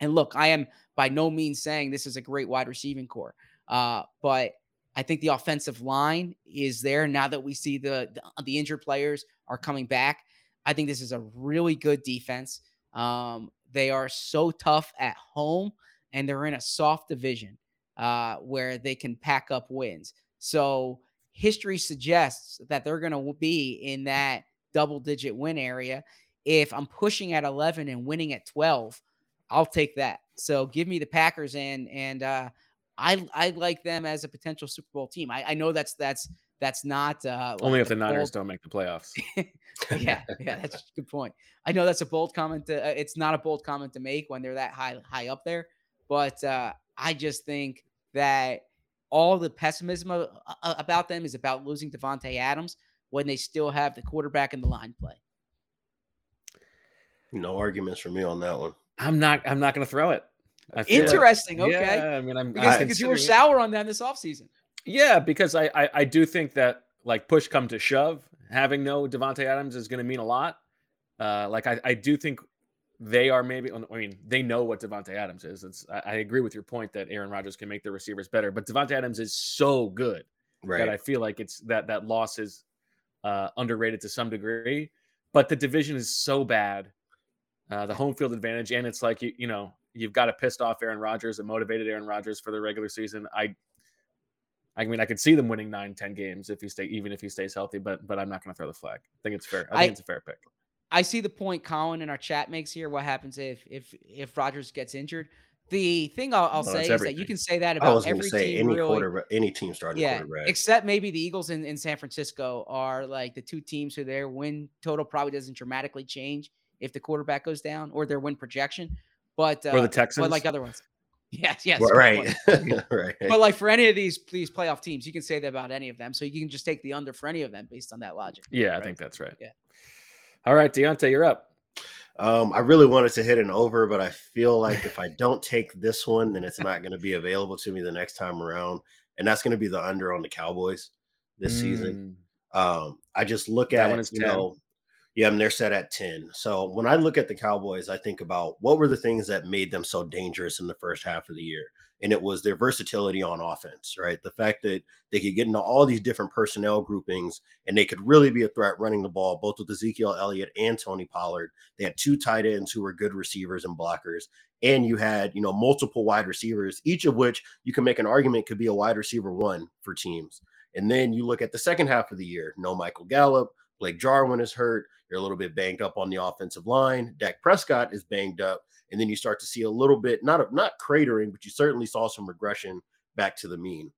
And look, I am by no means saying this is a great wide receiving core, uh, but I think the offensive line is there now that we see the, the the injured players are coming back. I think this is a really good defense. Um, they are so tough at home, and they're in a soft division uh, where they can pack up wins. So history suggests that they're going to be in that double digit win area. If I'm pushing at 11 and winning at 12, I'll take that. So give me the Packers and and uh, I I like them as a potential Super Bowl team. I, I know that's that's that's not uh, Only like if the Niners bold- don't make the playoffs. yeah, yeah, that's a good point. I know that's a bold comment. To, uh, it's not a bold comment to make when they're that high high up there, but uh, I just think that all the pessimism a- a- about them is about losing Davante Adams when they still have the quarterback and the line play. No arguments for me on that one. I'm not. I'm not going to throw it. I feel like- Interesting. Okay. Yeah, I mean, I'm because, I'm because you were sour on them this offseason. Yeah, because I, I I do think that like push come to shove, having no Davante Adams is going to mean a lot. Uh, like I, I do think they are maybe. I mean, they know what Davante Adams is. It's I, I agree with your point that Aaron Rodgers can make the receivers better, but Davante Adams is so good Right. that I feel like it's that that loss is uh, underrated to some degree. But the division is so bad, uh, the home field advantage, and it's like you you know you've got a pissed off Aaron Rodgers and motivated Aaron Rodgers for the regular season. I I mean, I could see them winning nine, 10 games if he stay, even if he stays healthy, but but I'm not going to throw the flag. I think it's fair. I think I- it's a fair pick. I see the point Colin in our chat makes here. What happens if if if Rodgers gets injured? The thing I'll, I'll say it's is that you can say that I about was going to every say team. any really. quarterback, any team starting yeah, quarterback. except maybe the Eagles in, in San Francisco are like the two teams who their win total probably doesn't dramatically change if the quarterback goes down or their win projection. But uh, Or the but Texans. like other ones. Yes, yes, Well, right, right. But like for any of these these playoff teams, you can say that about any of them. So you can just take the under for any of them based on that logic. Yeah, I think that's right. Yeah. All right, Diante, you're up. Um, I really wanted to hit an over, but I feel like if I don't take this one, then it's not going to be available to me the next time around, and that's going to be the under on the Cowboys this season. Um, I just look That at one is you 10. know, yeah, and they're set at ten. So when I look at the Cowboys, I think about what were the things that made them so dangerous in the first half of the year, and it was their versatility on offense, right? The fact that they could get into all these different personnel groupings and they could really be a threat running the ball, both with Ezekiel Elliott and Tony Pollard. They had two tight ends who were good receivers and blockers, and you had you know multiple wide receivers, each of which you can make an argument could be a wide receiver one for teams. And then you look at the second half of the year, no Michael Gallup, Blake Jarwin is hurt. You're a little bit banged up on the offensive line. Dak Prescott is banged up, and then you start to see a little bit not not cratering, but you certainly saw some regression back to the mean.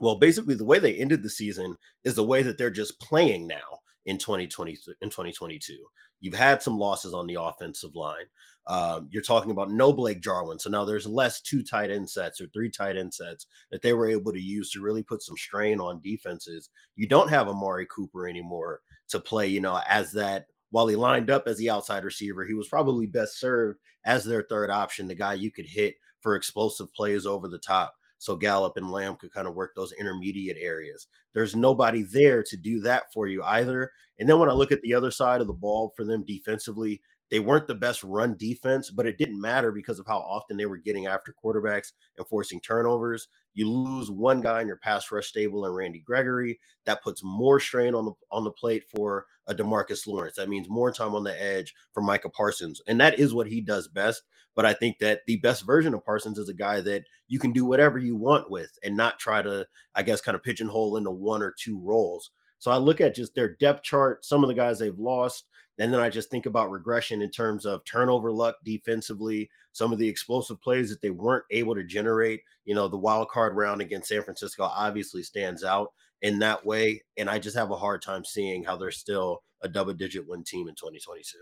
Well, basically, the way they ended the season is the way that they're just playing now in 2020 in 2022. You've had some losses on the offensive line. Um, you're talking about no Blake Jarwin. So now there's less two tight end sets or three tight end sets that they were able to use to really put some strain on defenses. You don't have Amari Cooper anymore to play, you know, as that while he lined up as the outside receiver, he was probably best served as their third option, the guy you could hit for explosive plays over the top. So Gallup and Lamb could kind of work those intermediate areas. There's nobody there to do that for you either. And then when I look at the other side of the ball for them defensively, they weren't the best run defense, but it didn't matter because of how often they were getting after quarterbacks and forcing turnovers. You lose one guy in your pass rush stable and Randy Gregory. That puts more strain on the on the plate for a Demarcus Lawrence. That means more time on the edge for Micah Parsons. And that is what he does best. But I think that the best version of Parsons is a guy that you can do whatever you want with and not try to, I guess, kind of pigeonhole into one or two roles. So I look at just their depth chart, some of the guys they've lost, and then I just think about regression in terms of turnover luck defensively, some of the explosive plays that they weren't able to generate. You know, the wild card round against San Francisco obviously stands out in that way. And I just have a hard time seeing how they're still a double digit win team in 2022.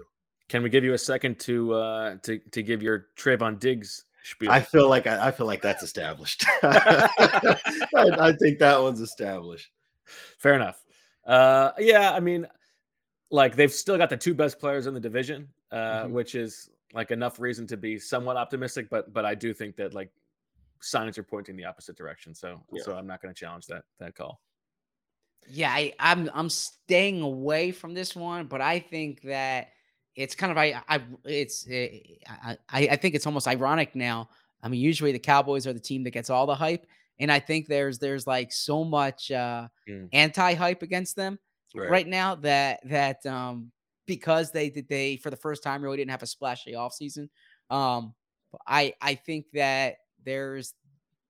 Can we give you a second to uh to to give your Trevon Diggs spiel? I feel like I, I feel like that's established. I, I think that one's established. Fair enough. Uh yeah, I mean like they've still got the two best players in the division, uh, Mhm. which is like enough reason to be somewhat optimistic. But but I do think that like signs are pointing the opposite direction. So Yeah. so I'm not going to challenge that that call. Yeah, I, I'm I'm staying away from this one, but I think that it's kind of I I it's eh, I I I think it's almost ironic now. I mean, usually the Cowboys are the team that gets all the hype, and I think there's there's like so much uh Mm. anti-hype against them Right. right. now that that um because they did they for the first time really didn't have a splashy offseason. Um I I think that there's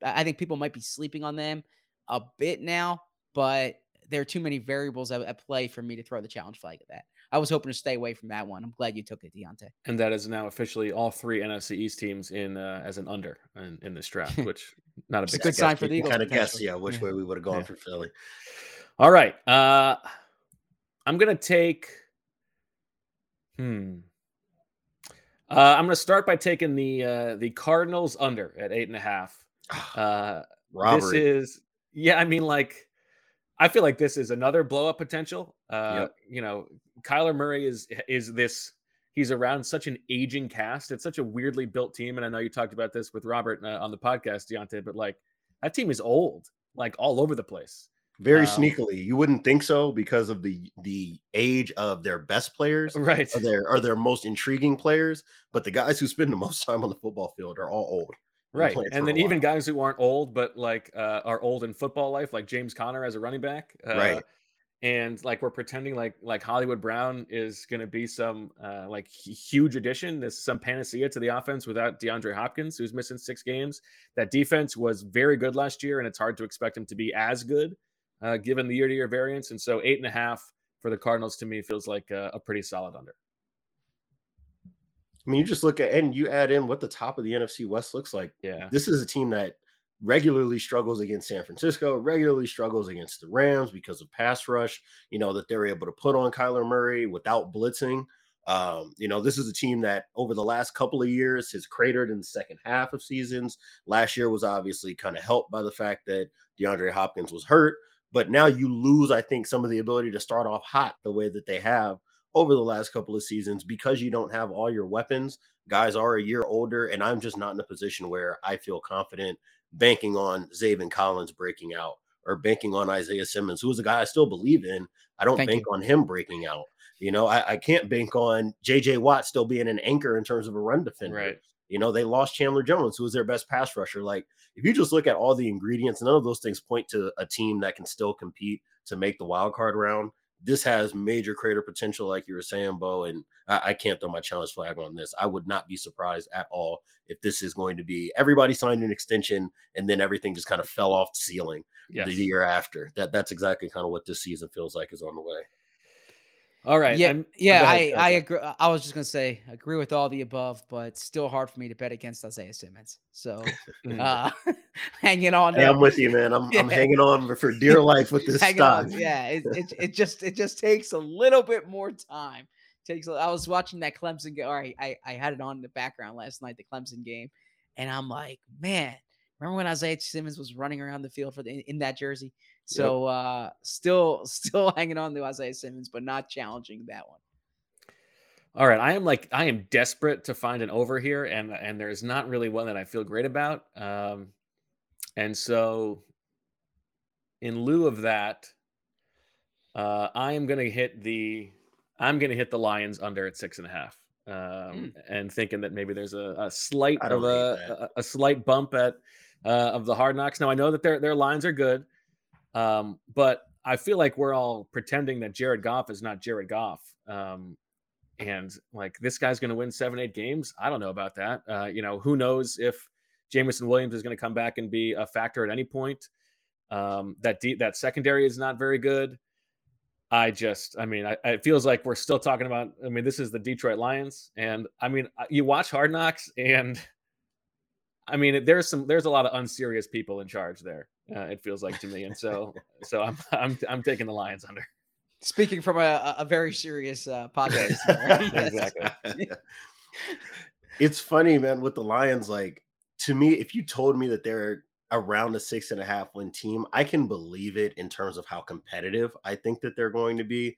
I I think people might be sleeping on them a bit now, but there are too many variables at, at play for me to throw the challenge flag at that. I was hoping to stay away from that one. I'm glad you took it, Diante. And that is now officially all three NFC East teams in uh, as an under in, in this draft, which not a It's a big good sign for the You Eagles. kind of guess, yeah, which Yeah. way we would have gone Yeah. for Philly. All right. Uh I'm gonna take hmm. Uh, I'm gonna start by taking the uh the Cardinals under at eight and a half. Uh this is yeah, I mean like I feel like this is another blow up potential. Uh Yep. you know, Kyler Murray is is this he's around such an aging cast. It's such a weirdly built team and I know you talked about this with Robert uh, on the podcast Diante, but like that team is old, like all over the place. Very Um, sneakily. You wouldn't think so because of the the age of their best players, Right. or their or their most intriguing players. But the guys who spend the most time on the football field are all old. Right. And then even guys who aren't old, but like uh, are old in football life, like James Conner as a running back. Uh, Right. And like we're pretending like like Hollywood Brown is going to be some uh, like huge addition, this some panacea to the offense without DeAndre Hopkins, who's missing six games. That defense was very good last year, and it's hard to expect him to be as good uh, given the year to year variance. And so eight and a half for the Cardinals to me feels like a, a pretty solid under. I mean, you just look at and you add in what the top of the NFC West looks like. Yeah. This is a team that regularly struggles against San Francisco, regularly struggles against the Rams because of pass rush, you know, that they're able to put on Kyler Murray without blitzing. Um, you know, this is a team that over the last couple of years has cratered in the second half of seasons. Last year was obviously kind of helped by the fact that DeAndre Hopkins was hurt, but now you lose, I think, some of the ability to start off hot the way that they have over the last couple of seasons because you don't have all your weapons. Guys are a year older, and I'm just not in a position where I feel confident banking on Zaven Collins breaking out or banking on Isaiah Simmons, who is a guy I still believe in. I don't Thank bank on him breaking out. You know, I, I can't bank on JJ Watt still being an anchor in terms of a run defender. Right. You know, they lost Chandler Jones, who was their best pass rusher. Like, if you just look at all the ingredients, none of those things point to a team that can still compete to make the wild card round. This has major crater potential, like you were saying, Bo. And I, I can't throw my challenge flag on this. I would not be surprised at all if this is going to be everybody signed an extension and then everything just kind of fell off the ceiling Yes. the year after. That that's exactly kind of what this season feels like is on the way. All right. Yeah, I'm- yeah. I ahead, I okay. agree. I was just gonna say agree with all the above, but still hard for me to bet against Isaiah Simmons. So uh, hanging on. Hey, I'm with you, man. I'm, I'm hanging on for dear life with this Hanging stock. on, Yeah, it, it it just it just takes a little bit more time. Takes. a- I was watching that Clemson game. All right, I I had it on in the background last night, the Clemson game, and I'm like, man, remember when Isaiah Simmons was running around the field for the, in, in that jersey? So uh still still hanging on to Isaiah Simmons, but not challenging that one. All right, I am like I am desperate to find an over here, and and there's not really one that I feel great about. Um, and so, in lieu of that, uh, I am going to hit the I'm going to hit the Lions under at six and a half, um, and thinking that maybe there's a, a slight of a, a a slight bump at uh, of the hard knocks. Now I know that their their lines are good, um, but I feel like we're all pretending that Jared Goff is not Jared Goff. Um, and like this guy's going to win seven, eight games. I don't know about that. Uh, you know, who knows if Jameson Williams is going to come back and be a factor at any point. Um, that deep, that secondary is not very good. I just, I mean, I, it feels like we're still talking about. I mean, this is the Detroit Lions, and I mean, you watch Hard Knocks, and I mean, there's some, there's a lot of unserious people in charge there. Uh, it feels like to me, and so, so I'm, I'm, I'm taking the Lions under. Speaking from a, a- a very serious uh, podcast. Yes. Exactly. it's funny, man, with the Lions. Like to me, if you told me that they're around a six and a half win team, I can believe it in terms of how competitive I think that they're going to be.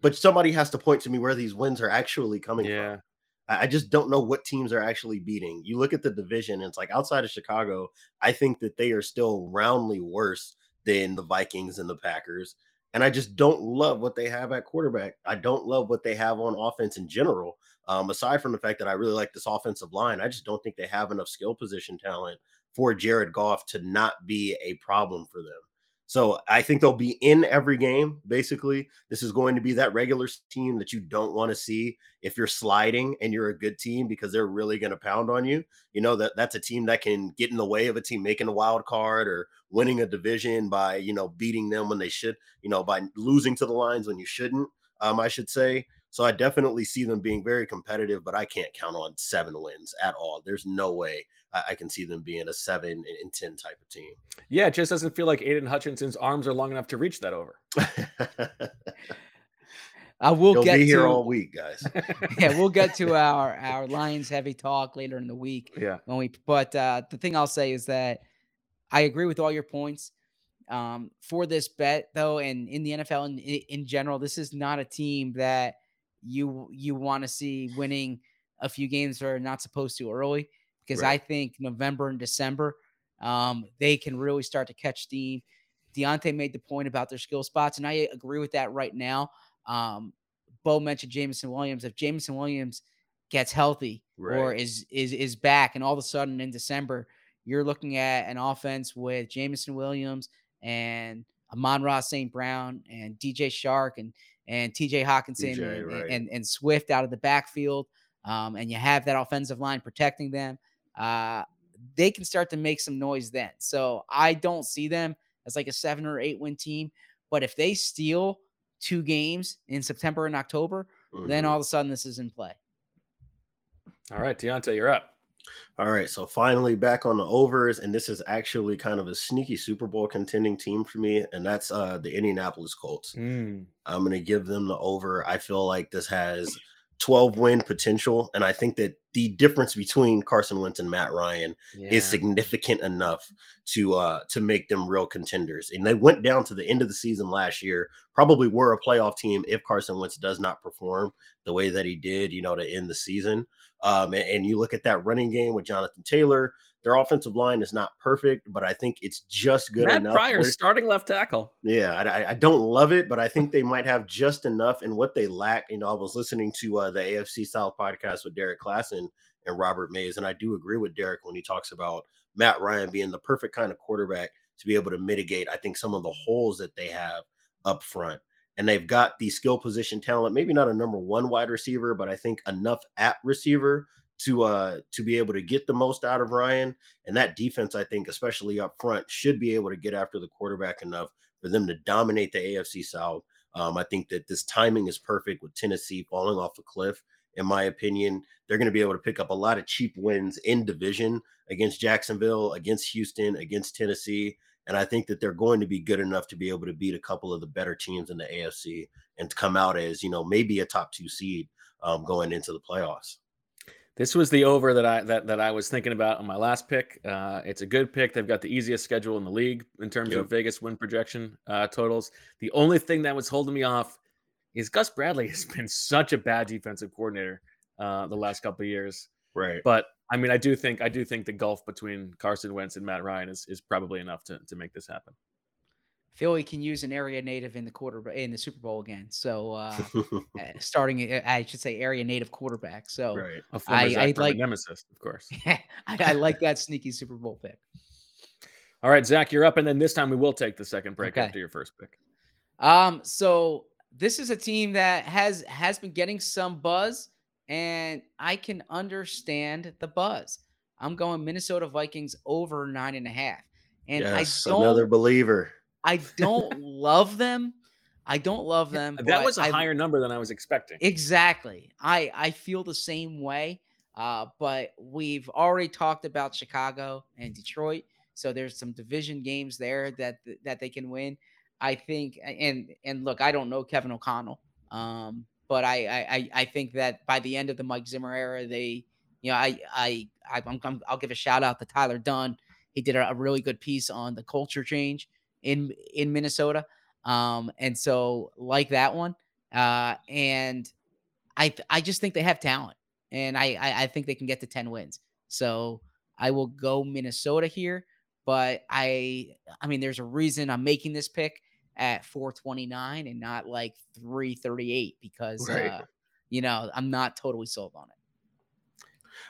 But somebody has to point to me where these wins are actually coming Yeah. from. I just don't know what teams are actually beating. You look at the division, and it's like outside of Chicago, I think that they are still roundly worse than the Vikings and the Packers. And I just don't love what they have at quarterback. I don't love what they have on offense in general. Um, aside from the fact that I really like this offensive line, I just don't think they have enough skill position talent for Jared Goff to not be a problem for them. So I think they'll be in every game. Basically, this is going to be that regular team that you don't want to see if you're sliding and you're a good team because they're really going to pound on you. You know that that's a team that can get in the way of a team making a wild card or winning a division by you know beating them when they should, you know, by losing to the lines when you shouldn't. Um, I should say. So I definitely see them being very competitive, but I can't count on seven wins at all. There's no way I, I can see them being a seven and- and ten type of team. Yeah, it just doesn't feel like Aidan Hutchinson's arms are long enough to reach that over. I will He'll get be here to- all week, guys. yeah, we'll get to our our Lions heavy talk later in the week. Yeah. When we, but uh, the thing I'll say is that I agree with all your points. Um, for this bet though, and in the NFL in, in general, this is not a team that you you want to see winning a few games that are not supposed to early because I think November and December, um, they can really start to catch steam. Diante made the point about their skill spots, and I agree with that right now. Um, Bo mentioned Jameson Williams. If Jameson Williams gets healthy or is is is back, and all of a sudden in December you're looking at an offense with Jameson Williams and Amon-Ra St. Brown and DJ Chark and and TJ Hockenson DJ, and, right. and and Swift out of the backfield, um, and you have that offensive line protecting them. Uh, they can start to make some noise then. So I don't see them as like a seven or eight win team. But if they steal two games in September and October, then Mhm. all of a sudden this is in play. All right, Diante, you're up. All right, so finally back on the overs, and this is actually kind of a sneaky Super Bowl contending team for me, and that's uh the Indianapolis Colts. Mm. I'm going to give them the over. I feel like this has 12 win potential, and I think that the difference between Carson Wentz and Matt Ryan Yeah. is significant enough to uh to make them real contenders. And they went down to the end of the season last year, probably were a playoff team if Carson Wentz does not perform the way that he did, you know, to end the season. Um, and, and you look at that running game with Jonathan Taylor. Their offensive line is not perfect, but I think it's just good Matt enough. Pryor where- starting left tackle. yeah, I, I- I don't love it, but I think they might have just enough. And what they lack, you know, I was listening to uh, the AFC South podcast with Derek Classen and Robert Mays, and I do agree with Derek when he talks about Matt Ryan being the perfect kind of quarterback to be able to mitigate, I think, some of the holes that they have up front. And they've got the skill position talent, maybe not a number one wide receiver, but I think enough at receiver to uh to be able to get the most out of Ryan. And that defense, I think, especially up front, should be able to get after the quarterback enough for them to dominate the AFC South. Um, I think that this timing is perfect with Tennessee falling off a cliff. In my opinion, they're going to be able to pick up a lot of cheap wins in division against Jacksonville, against Houston, against Tennessee. And I think that they're going to be good enough to be able to beat a couple of the better teams in the AFC and come out as, you know, maybe a top two seed um, going into the playoffs. This was the over that I that, that I was thinking about on my last pick. Uh, it's a good pick. They've got the easiest schedule in the league in terms Yep. of Vegas win projection uh, totals. The only thing that was holding me off is Gus Bradley has been such a bad defensive coordinator uh, the last couple of years. Right. But I mean, I do think I do think the gulf between Carson Wentz and Matt Ryan is is probably enough to to make this happen. Philly can use an area native in the quarter in the Super Bowl again. So uh, uh, starting, uh, I should say, area native quarterback. So Right. A I, I like nemesis, of course. I, I like that sneaky Super Bowl pick. All right, Zach, you're up, and then this time we will take the second break Okay. after your first pick. Um, so this is a team that has has been getting some buzz, and I can understand the buzz. I'm going Minnesota Vikings over nine and a half, and yes, I don't another believer. I don't love them. I don't love them. That was a I- higher number than I was expecting. Exactly. I I feel the same way. Uh, but we've already talked about Chicago and Detroit, so there's some division games there that that they can win. I think, and and look, I don't know Kevin O'Connell, um, but I I I- I think that by the end of the Mike Zimmer era, they, you know, I I, I I'm, I'm, I'll give a shout out to Tyler Dunne. He did a really good piece on the culture change in in Minnesota, um, and so like that one, uh, and I I just think they have talent, and I, I I think they can get to ten wins. So I will go Minnesota here, but I I mean there's a reason I'm making this pick at 429 and not like 338 because Right. uh, you know I'm not totally sold on it.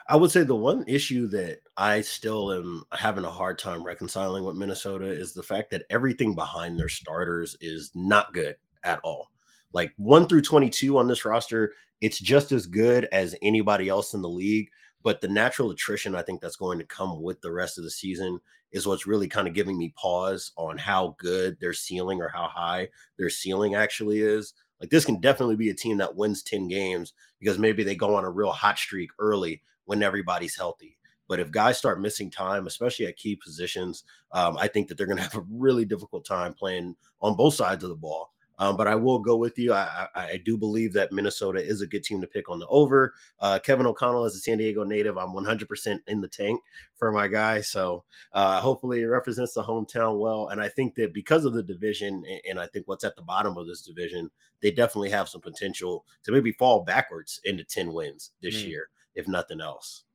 I would say the one issue that I still am having a hard time reconciling with Minnesota is the fact that everything behind their starters is not good at all. Like 1 through 22 on this roster, it's just as good as anybody else in the league, but the natural attrition I think that's going to come with the rest of the season is what's really kind of giving me pause on how good their ceiling or how high their ceiling actually is. Like this can definitely be a team that wins 10 games because maybe they go on a real hot streak early when everybody's healthy. But if guys start missing time, especially at key positions, um, I think that they're going to have a really difficult time playing on both sides of the ball. Um, but I will go with you. I, I, I do believe that Minnesota is a good team to pick on the over. Uh, Kevin O'Connell is a San Diego native. I'm 100% in the tank for my guy. So uh, hopefully it represents the hometown well. And I think that because of the division, and, and I think what's at the bottom of this division, they definitely have some potential to maybe fall backwards into 10 wins this Mm. year, if nothing else.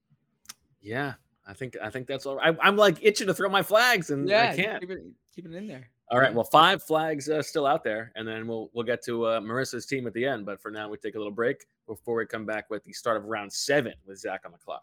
Yeah, I think I think that's all right. I, I'm like itching to throw my flags, and yeah, I can't. keep it, keep it in there. All right, well, five flags uh, still out there, and then we'll we'll get to uh, Marissa's team at the end. But for now, we take a little break before we come back with the start of round seven with Zach on the clock.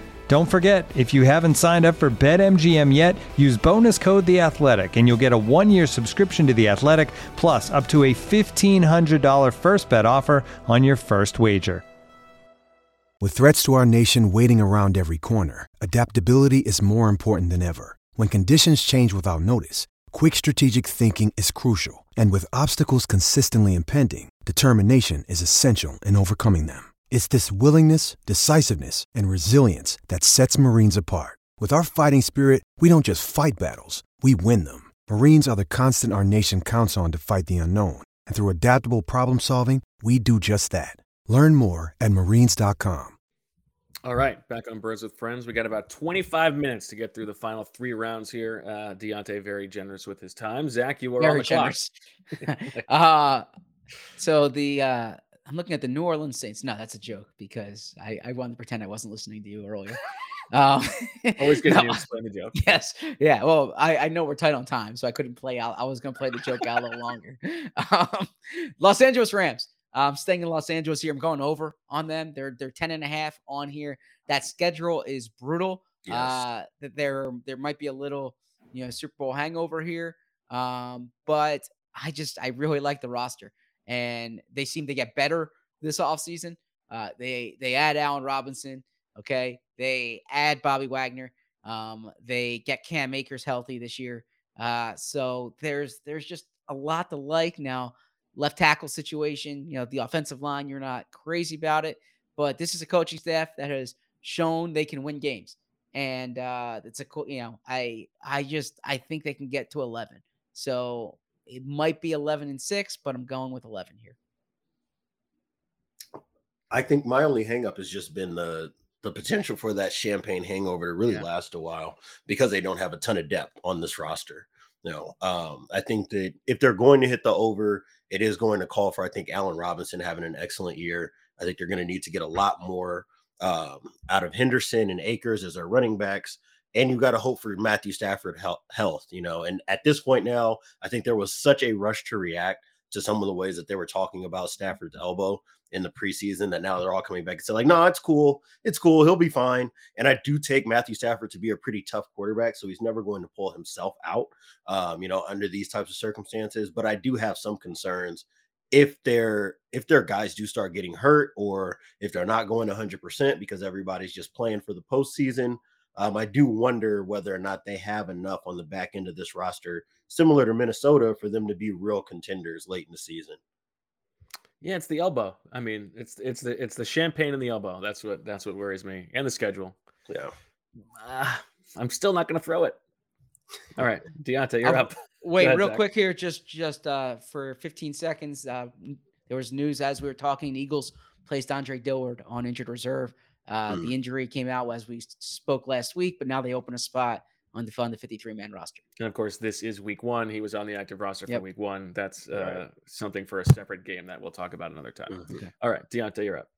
Don't forget, if you haven't signed up for BetMGM yet, use bonus code The Athletic, and you'll get a one-year subscription to The Athletic, plus up to a $1,500 first bet offer on your first wager. With threats to our nation waiting around every corner, adaptability is more important than ever. When conditions change without notice, quick strategic thinking is crucial, and with obstacles consistently impending, determination is essential in overcoming them. It's this willingness, decisiveness, and resilience that sets Marines apart. With our fighting spirit, we don't just fight battles, we win them. Marines are the constant our nation counts on to fight the unknown. And through adaptable problem solving, we do just that. Learn more at marines.com. All right, back on Birds with Friends. We got about 25 minutes to get through the final three rounds here. Uh, Diante very generous with his time. Zach, you are on Very the clock. generous. uh, so the uh, I'm looking at the New Orleans Saints. No, that's a joke because I, I wanted to pretend I wasn't listening to you earlier. Um, Always good no, to explain the joke. Yes. Yeah. Well, I, I know we're tight on time, so I couldn't play out. I was going to play the joke out a little longer. Um, Los Angeles Rams. I'm staying in Los Angeles here. I'm going over on them. They're they're 10 and a half on here. That schedule is brutal. Yes. Uh, that there there might be a little, you know, Super Bowl hangover here. Um, but I just I really like the roster and they seem to get better this offseason. Uh, they they add Allen Robinson, okay. They add Bobby Wagner. Um, they get Cam Akers healthy this year. Uh, so there's there's just a lot to like now. Left tackle situation, you know, the offensive line, you're not crazy about it, but this is a coaching staff that has shown they can win games. And uh it's a cool, you know, I I just I think they can get to 11. So it might be 11 and 6, but I'm going with 11 here. I think my only hangup has just been the the potential for that champagne hangover to really Yeah. last a while because they don't have a ton of depth on this roster. You know, um, I think that if they're going to hit the over, it is going to call for I think Allen Robinson having an excellent year. I think they're going to need to get a lot more um, out of Henderson and Akers as our running backs. And you got to hope for Matthew Stafford health, you know. And at this point now, I think there was such a rush to react to some of the ways that they were talking about Stafford's elbow in the preseason that now they're all coming back and say like, no, it's cool, it's cool, he'll be fine. And I do take Matthew Stafford to be a pretty tough quarterback, so he's never going to pull himself out, um, you know, under these types of circumstances. But I do have some concerns if their if their guys do start getting hurt or if they're not going 100% because everybody's just playing for the postseason. Um, I do wonder whether or not they have enough on the back end of this roster, similar to Minnesota, for them to be real contenders late in the season. Yeah, it's the elbow. I mean, it's it's the it's the champagne in the elbow. That's what that's what worries me, and the schedule. Yeah, uh, I'm still not going to throw it. All right, Diante, you're Um, up. Wait, ahead, real Zak. quick here, just just uh, for 15 seconds. Uh, there was news as we were talking. The Eagles placed Andre Dillard on injured reserve. Uh, Hmm. The injury came out as we spoke last week, but now they open a spot on the fund the 53 man roster. And of course, this is week one. He was on the active roster for Yep. week one. That's uh, Right. something for a separate game that we'll talk about another time. Mhm. All right, Diante, you're up.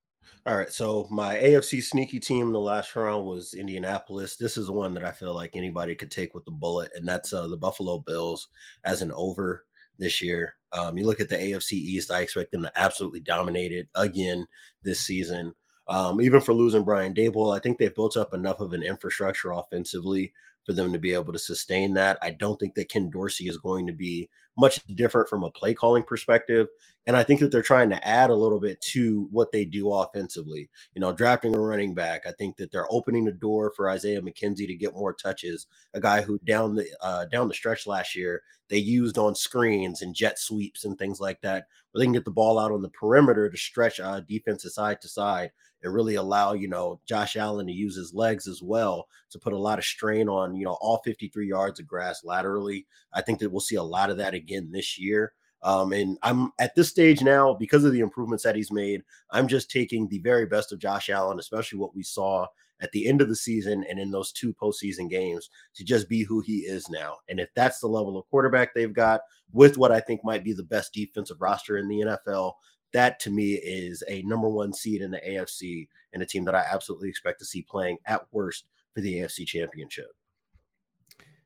All right, so my AFC sneaky team in the last round was Indianapolis. This is one that I feel like anybody could take with the bullet, and that's uh, the Buffalo Bills as an over this year. Um, you look at the AFC East, I expect them to absolutely dominate it again this season. Um, even for losing Brian Daboll, I think they've built up enough of an infrastructure offensively for them to be able to sustain that. I don't think that Ken Dorsey is going to be much different from a play calling perspective. And I think that they're trying to add a little bit to what they do offensively. You know, drafting a running back. I think that they're opening the door for Isaiah McKenzie to get more touches. A guy who down the uh, down the stretch last year they used on screens and jet sweeps and things like that, where they can get the ball out on the perimeter to stretch uh, defenses side to side and really allow you know Josh Allen to use his legs as well to put a lot of strain on you know all 53 yards of grass laterally. I think that we'll see a lot of that again this year. Um, and I'm at this stage now because of the improvements that he's made. I'm just taking the very best of Josh Allen, especially what we saw at the end of the season and in those two postseason games to just be who he is now. And if that's the level of quarterback they've got with what I think might be the best defensive roster in the NFL, that to me is a number one seed in the AFC and a team that I absolutely expect to see playing at worst for the AFC championship.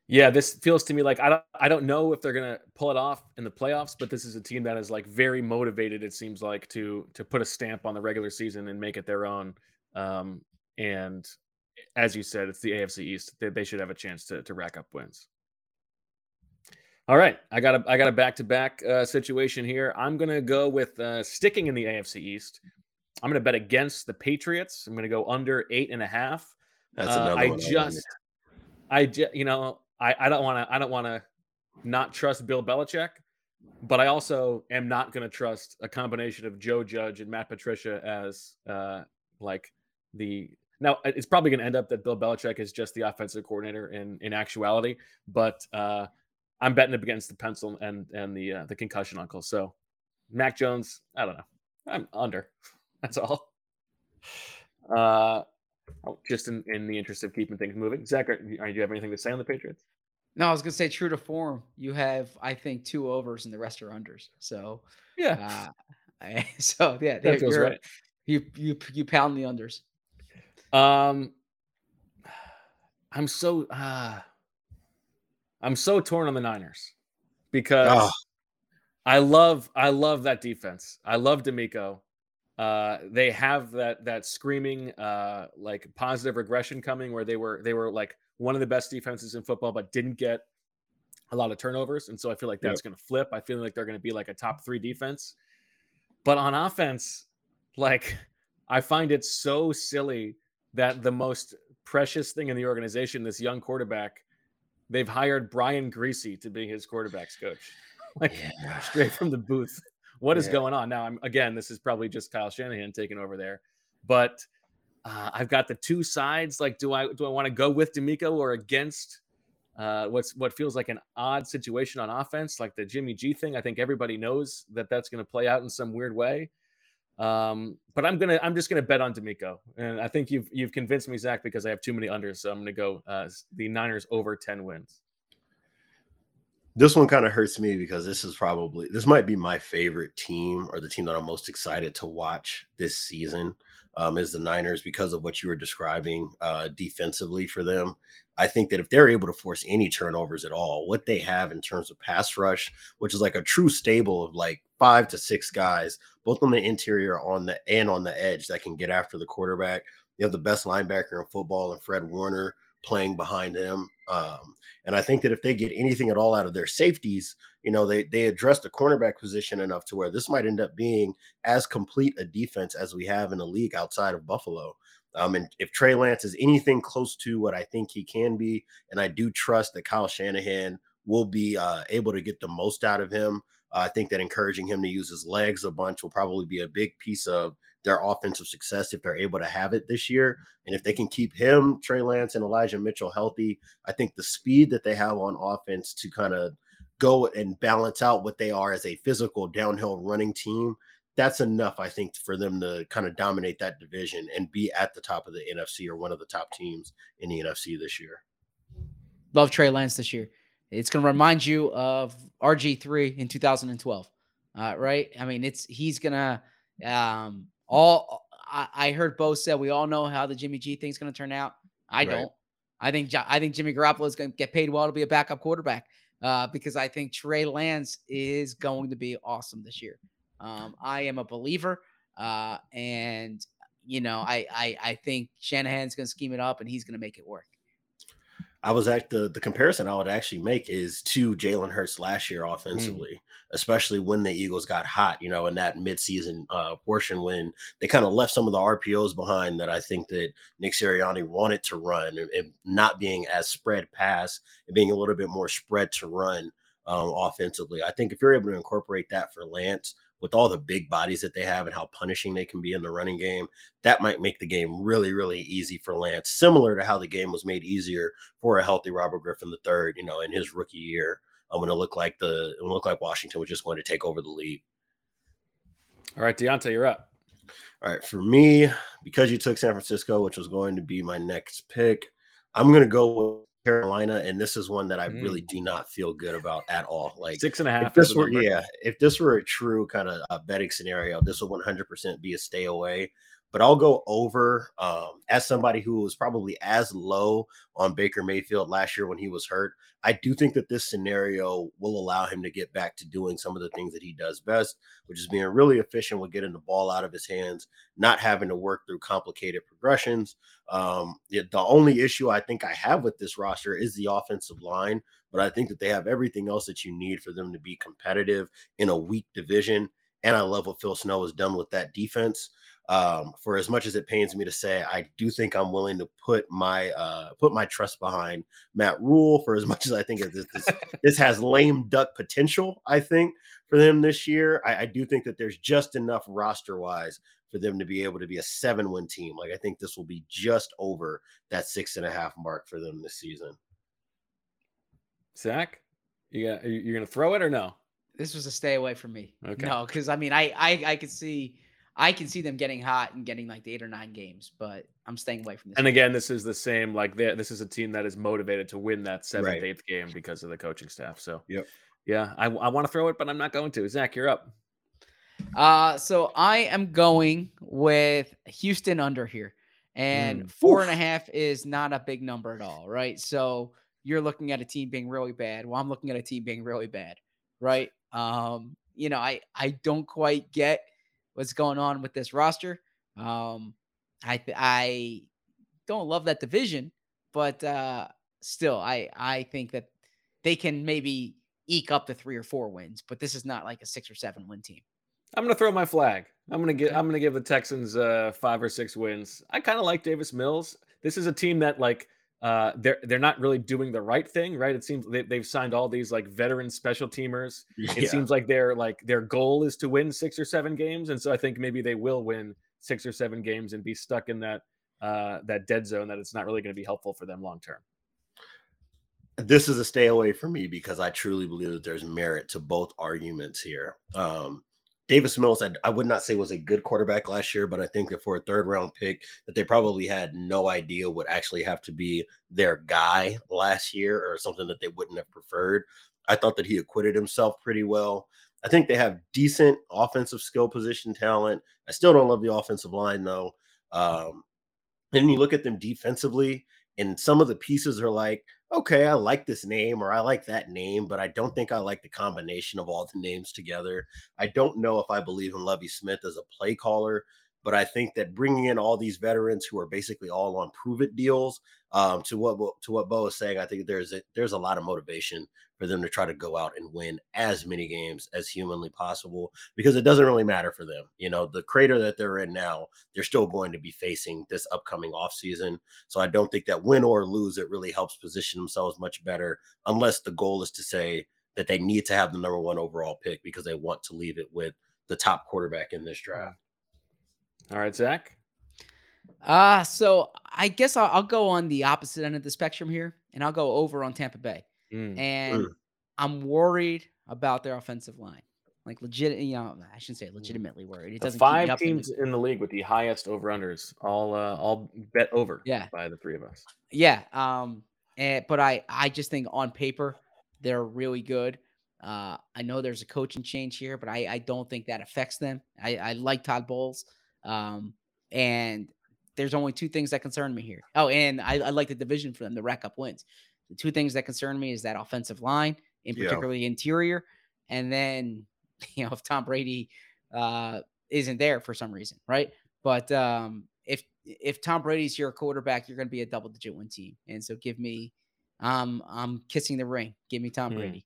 Yeah, this feels to me like I don't I don't know if they're gonna pull it off in the playoffs, but this is a team that is like very motivated. It seems like to to put a stamp on the regular season and make it their own. Um, and as you said, it's the AFC East. They, they should have a chance to to rack up wins. All right, I got a I got a back to back situation here. I'm gonna go with uh, sticking in the AFC East. I'm gonna bet against the Patriots. I'm gonna go under eight and a half. That's Uh, another I one I just, I just, you know, I, I don't want to, I don't want to not trust Bill Belichick, but I also am not going to trust a combination of Joe Judge and Matt Patricia as uh, like the. Now it's probably going to end up that Bill Belichick is just the offensive coordinator in in actuality, but uh, I'm betting up against the pencil and and the uh, the concussion uncle. So Mac Jones, I don't know. I'm under. That's all. Uh, oh, just in, in the interest of keeping things moving, Zak, are, are, do you have anything to say on the Patriots? No, I was gonna say true to form. You have, I think, two overs and the rest are unders. So yeah. Uh, I, so yeah, that feels right. You you you pound the unders. Um, I'm so uh, I'm so torn on the Niners because oh. I love I love that defense. I love DeMeco. Uh, they have that that screaming uh, like positive regression coming where they were they were like one of the best defenses in football, but didn't get a lot of turnovers, and so I feel like that's yep. going to flip. I feel like they're going to be like a top three defense, but on offense, like I find it so silly that the most precious thing in the organization, this young quarterback, they've hired Brian Griese to be his quarterbacks coach, like yeah. straight from the booth. What is yeah. going on now? I'm again, this is probably just Kyle Shanahan taking over there, but uh, I've got the two sides. Like, do I do I want to go with DeMeco or against uh, what's what feels like an odd situation on offense, like the Jimmy G thing? I think everybody knows that that's going to play out in some weird way. Um, but I'm gonna I'm just gonna bet on DeMeco, and I think you've you've convinced me, Zak, because I have too many unders. So I'm gonna go uh, the Niners over ten wins. This one kind of hurts me because this is probably this might be my favorite team or the team that I'm most excited to watch this season. Um, is the Niners because of what you were describing uh, defensively for them. I think that if they're able to force any turnovers at all, what they have in terms of pass rush, which is like a true stable of like five to six guys, both on the interior on the and on the edge that can get after the quarterback. You have the best linebacker in football and Fred Warner playing behind him. Um, and I think that if they get anything at all out of their safeties, you know, they they address the cornerback position enough to where this might end up being as complete a defense as we have in the league outside of Buffalo. Um, and if Trey Lance is anything close to what I think he can be, and I do trust that Kyle Shanahan will be uh, able to get the most out of him. Uh, I think that encouraging him to use his legs a bunch will probably be a big piece of their offensive success if they're able to have it this year. And if they can keep him, Trey Lance, and Elijah Mitchell healthy, I think the speed that they have on offense to kind of go and balance out what they are as a physical downhill running team, that's enough, I think, for them to kind of dominate that division and be at the top of the NFC or one of the top teams in the NFC this year. Love Trey Lance this year. It's going to remind you of RG3 in 2012, uh, right? I mean, it's he's going to um, all. I, I, heard Bo said we all know how the Jimmy G thing's going to turn out. I right. don't. I think I think Jimmy Garoppolo is going to get paid well to be a backup quarterback uh, because I think Trey Lance is going to be awesome this year. Um, I am a believer, uh, and you know, I I, I think Shanahan's going to scheme it up and he's going to make it work. I was at the the comparison I would actually make is to Jalen Hurts last year mm. offensively, mm. especially when the Eagles got hot, you know, in that midseason uh, portion when they kind of left some of the RPOs behind that I think that Nick Sirianni wanted to run and, and not being as spread pass and being a little bit more spread to run um, offensively. I think if you're able to incorporate that for Lance, with all the big bodies that they have and how punishing they can be in the running game, that might make the game really, really easy for Lance, similar to how the game was made easier for a healthy Robert Griffin III, you know, in his rookie year. Um, I'm going to look like the it looked like Washington was just going to take over the lead. All right, Deontay, you're up. All right, for me, because you took San Francisco, which was going to be my next pick, I'm going to go with Carolina, and this is one that I mm. really do not feel good about at all. Like six and a half. If this were, yeah, if this were a true kind of a betting scenario, this would 100% be a stay away but I'll go over um, as somebody who was probably as low on Baker Mayfield last year when he was hurt. I do think that this scenario will allow him to get back to doing some of the things that he does best, which is being really efficient with getting the ball out of his hands, not having to work through complicated progressions. Um, the only issue I think I have with this roster is the offensive line, but I think that they have everything else that you need for them to be competitive in a weak division. And I love what Phil Snow has done with that defense. Um, for as much as it pains me to say, I do think I'm willing to put my uh, put my trust behind Matt Rhule. For as much as I think this this, this has lame duck potential, I think for them this year, I, I do think that there's just enough roster wise for them to be able to be a seven win team. Like I think this will be just over that six and a half mark for them this season. Zak, You got, you- you're gonna throw it or no? This was a stay away from me. Okay. No, because I mean, I, I I could see, I can see them getting hot and getting like the eight or nine games, but I'm staying away from this. And again, this is the same. Like this is a team that is motivated to win that seventh, Right. eighth game because of the coaching staff. So Yep. yeah, I, I want to throw it, but I'm not going to. Zak, you're up. Uh, so I am going with Houston under here, and Mm. four and a half is not a big number at all, right? So you're looking at a team being really bad. Well, I'm looking at a team being really bad, right? Um, you know, I I don't quite get what's going on with this roster. Um, I I don't love that division, but uh, still, I I think that they can maybe eke up the three or four wins, but this is not like a six or seven win team. I'm gonna throw my flag. I'm gonna get. I'm gonna give the Texans uh, five or six wins. I kind of like Davis Mills. This is a team that like uh, they're they're not really doing the right thing, right? It seems they, they've signed all these like veteran special teamers. Yeah. It seems like their like their goal is to win six or seven games, and so I think maybe they will win six or seven games and be stuck in that uh, that dead zone that it's not really going to be helpful for them long term. this is a stay away for me because I truly believe that there's merit to both arguments here. Um, Davis Mills, I, I would not say was a good quarterback last year, but I think that for a third round pick, that they probably had no idea would actually have to be their guy last year or something that they wouldn't have preferred. I thought that he acquitted himself pretty well. I think they have decent offensive skill position talent. I still don't love the offensive line though. Um, and you look at them defensively, and some of the pieces are like, okay, I like this name or I like that name, but I don't think I like the combination of all the names together. I don't know if I believe in Lovie Smith as a play caller, but I think that bringing in all these veterans who are basically all on prove it deals, um, to what to what Bo is saying, I think there's a, there's a lot of motivation for them to try to go out and win as many games as humanly possible because it doesn't really matter for them. You know, the crater that they're in now, they're still going to be facing this upcoming offseason. So I don't think that win or lose, it really helps position themselves much better, unless the goal is to say that they need to have the number one overall pick because they want to leave it with the top quarterback in this draft. All right, Zak. Uh, so I guess I'll, I'll go on the opposite end of the spectrum here, and I'll go over on Tampa Bay. Mm. And Mm. I'm worried about their offensive line. Like legit, you know, I shouldn't say legitimately worried. It The doesn't five up teams in the league with the highest over unders, all uh, all bet over. Yeah. by the three of us. Yeah. Um, and but I I just think on paper they're really good. Uh, I know there's a coaching change here, but I I don't think that affects them. I I like Todd Bowles. Um, and there's only two things that concern me here. Oh, and I, I like the division for them to rack up wins. The two things that concern me is that offensive line, in Yeah. particularly interior, and then you know if Tom Brady uh, isn't there for some reason, right? But um, if if Tom Brady's your quarterback, you're going to be a double digit win team, and so give me, um, I'm kissing the ring. Give me Tom Hmm. Brady.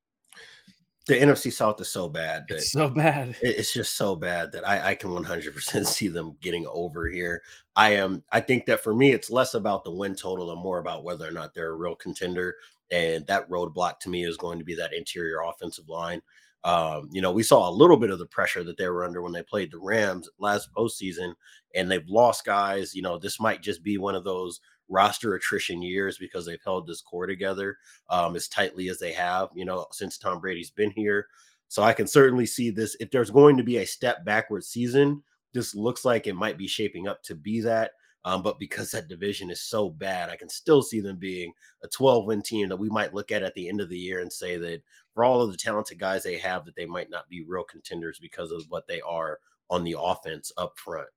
The NFC South is so bad that It's so bad. it's just so bad that I, I can 100% see them getting over here. I am. I think that for me, it's less about the win total and more about whether or not they're a real contender. And that roadblock to me is going to be that interior offensive line. Um, you know, we saw a little bit of the pressure that they were under when they played the Rams last postseason, and they've lost guys. You know, this might just be one of those roster attrition years because they've held this core together um, as tightly as they have. You know, since Tom Brady's been here. So I can certainly see this. If there's going to be a step backward season, this looks like it might be shaping up to be that. Um, but because that division is so bad, I can still see them being a 12 win team that we might look at at the end of the year and say that for all of the talented guys they have, that they might not be real contenders because of what they are on the offense up front.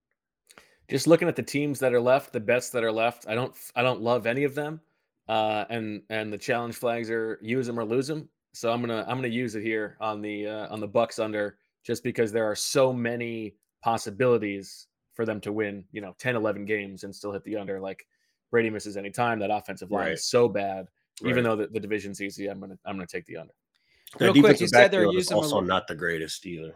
Just looking at the teams that are left, the bets that are left, I don't I don't love any of them. Uh, and and the challenge flags are use them or lose them. So I'm gonna I'm gonna use it here on the uh, on the Bucs under just because there are so many possibilities for them to win, you know, 10, 11 games and still hit the under. Like Brady misses any time. That offensive line Right. is so bad. Even though the, the division's easy, I'm gonna I'm gonna take the under. Their Real quick, defensive you said they're backfield is using also little- not the greatest either.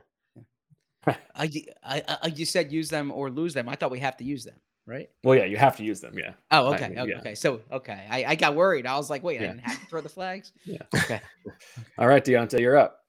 I, I, I, you said use them or lose them. I thought we have to use them, right? Well, yeah, you have to use them. Yeah. Oh, I okay. mean, okay, yeah. okay. So, okay. I, I got worried. I was like, wait, I didn't have to throw the flags. Yeah. Okay. All right, Diante, you're up.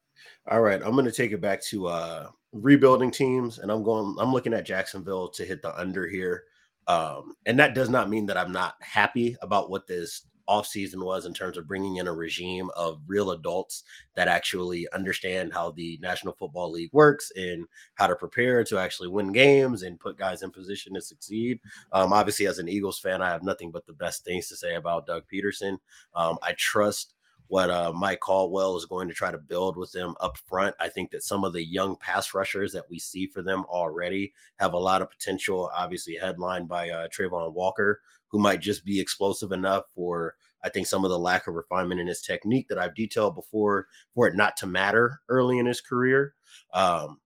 All right, I'm going to take it back to uh rebuilding teams, and I'm going. I'm looking at Jacksonville to hit the under here, um, and that does not mean that I'm not happy about what this offseason was in terms of bringing in a regime of real adults that actually understand how the National Football League works and how to prepare to actually win games and put guys in position to succeed. Um, obviously, as an Eagles fan, I have nothing but the best things to say about Doug Pederson. Um, I trust what uh, Mike Caldwell is going to try to build with them up front. I think that some of the young pass rushers that we see for them already have a lot of potential. Obviously, headlined by uh, Travon Walker, who might just be explosive enough for I think some of the lack of refinement in his technique that I've detailed before for it not to matter early in his career. Um,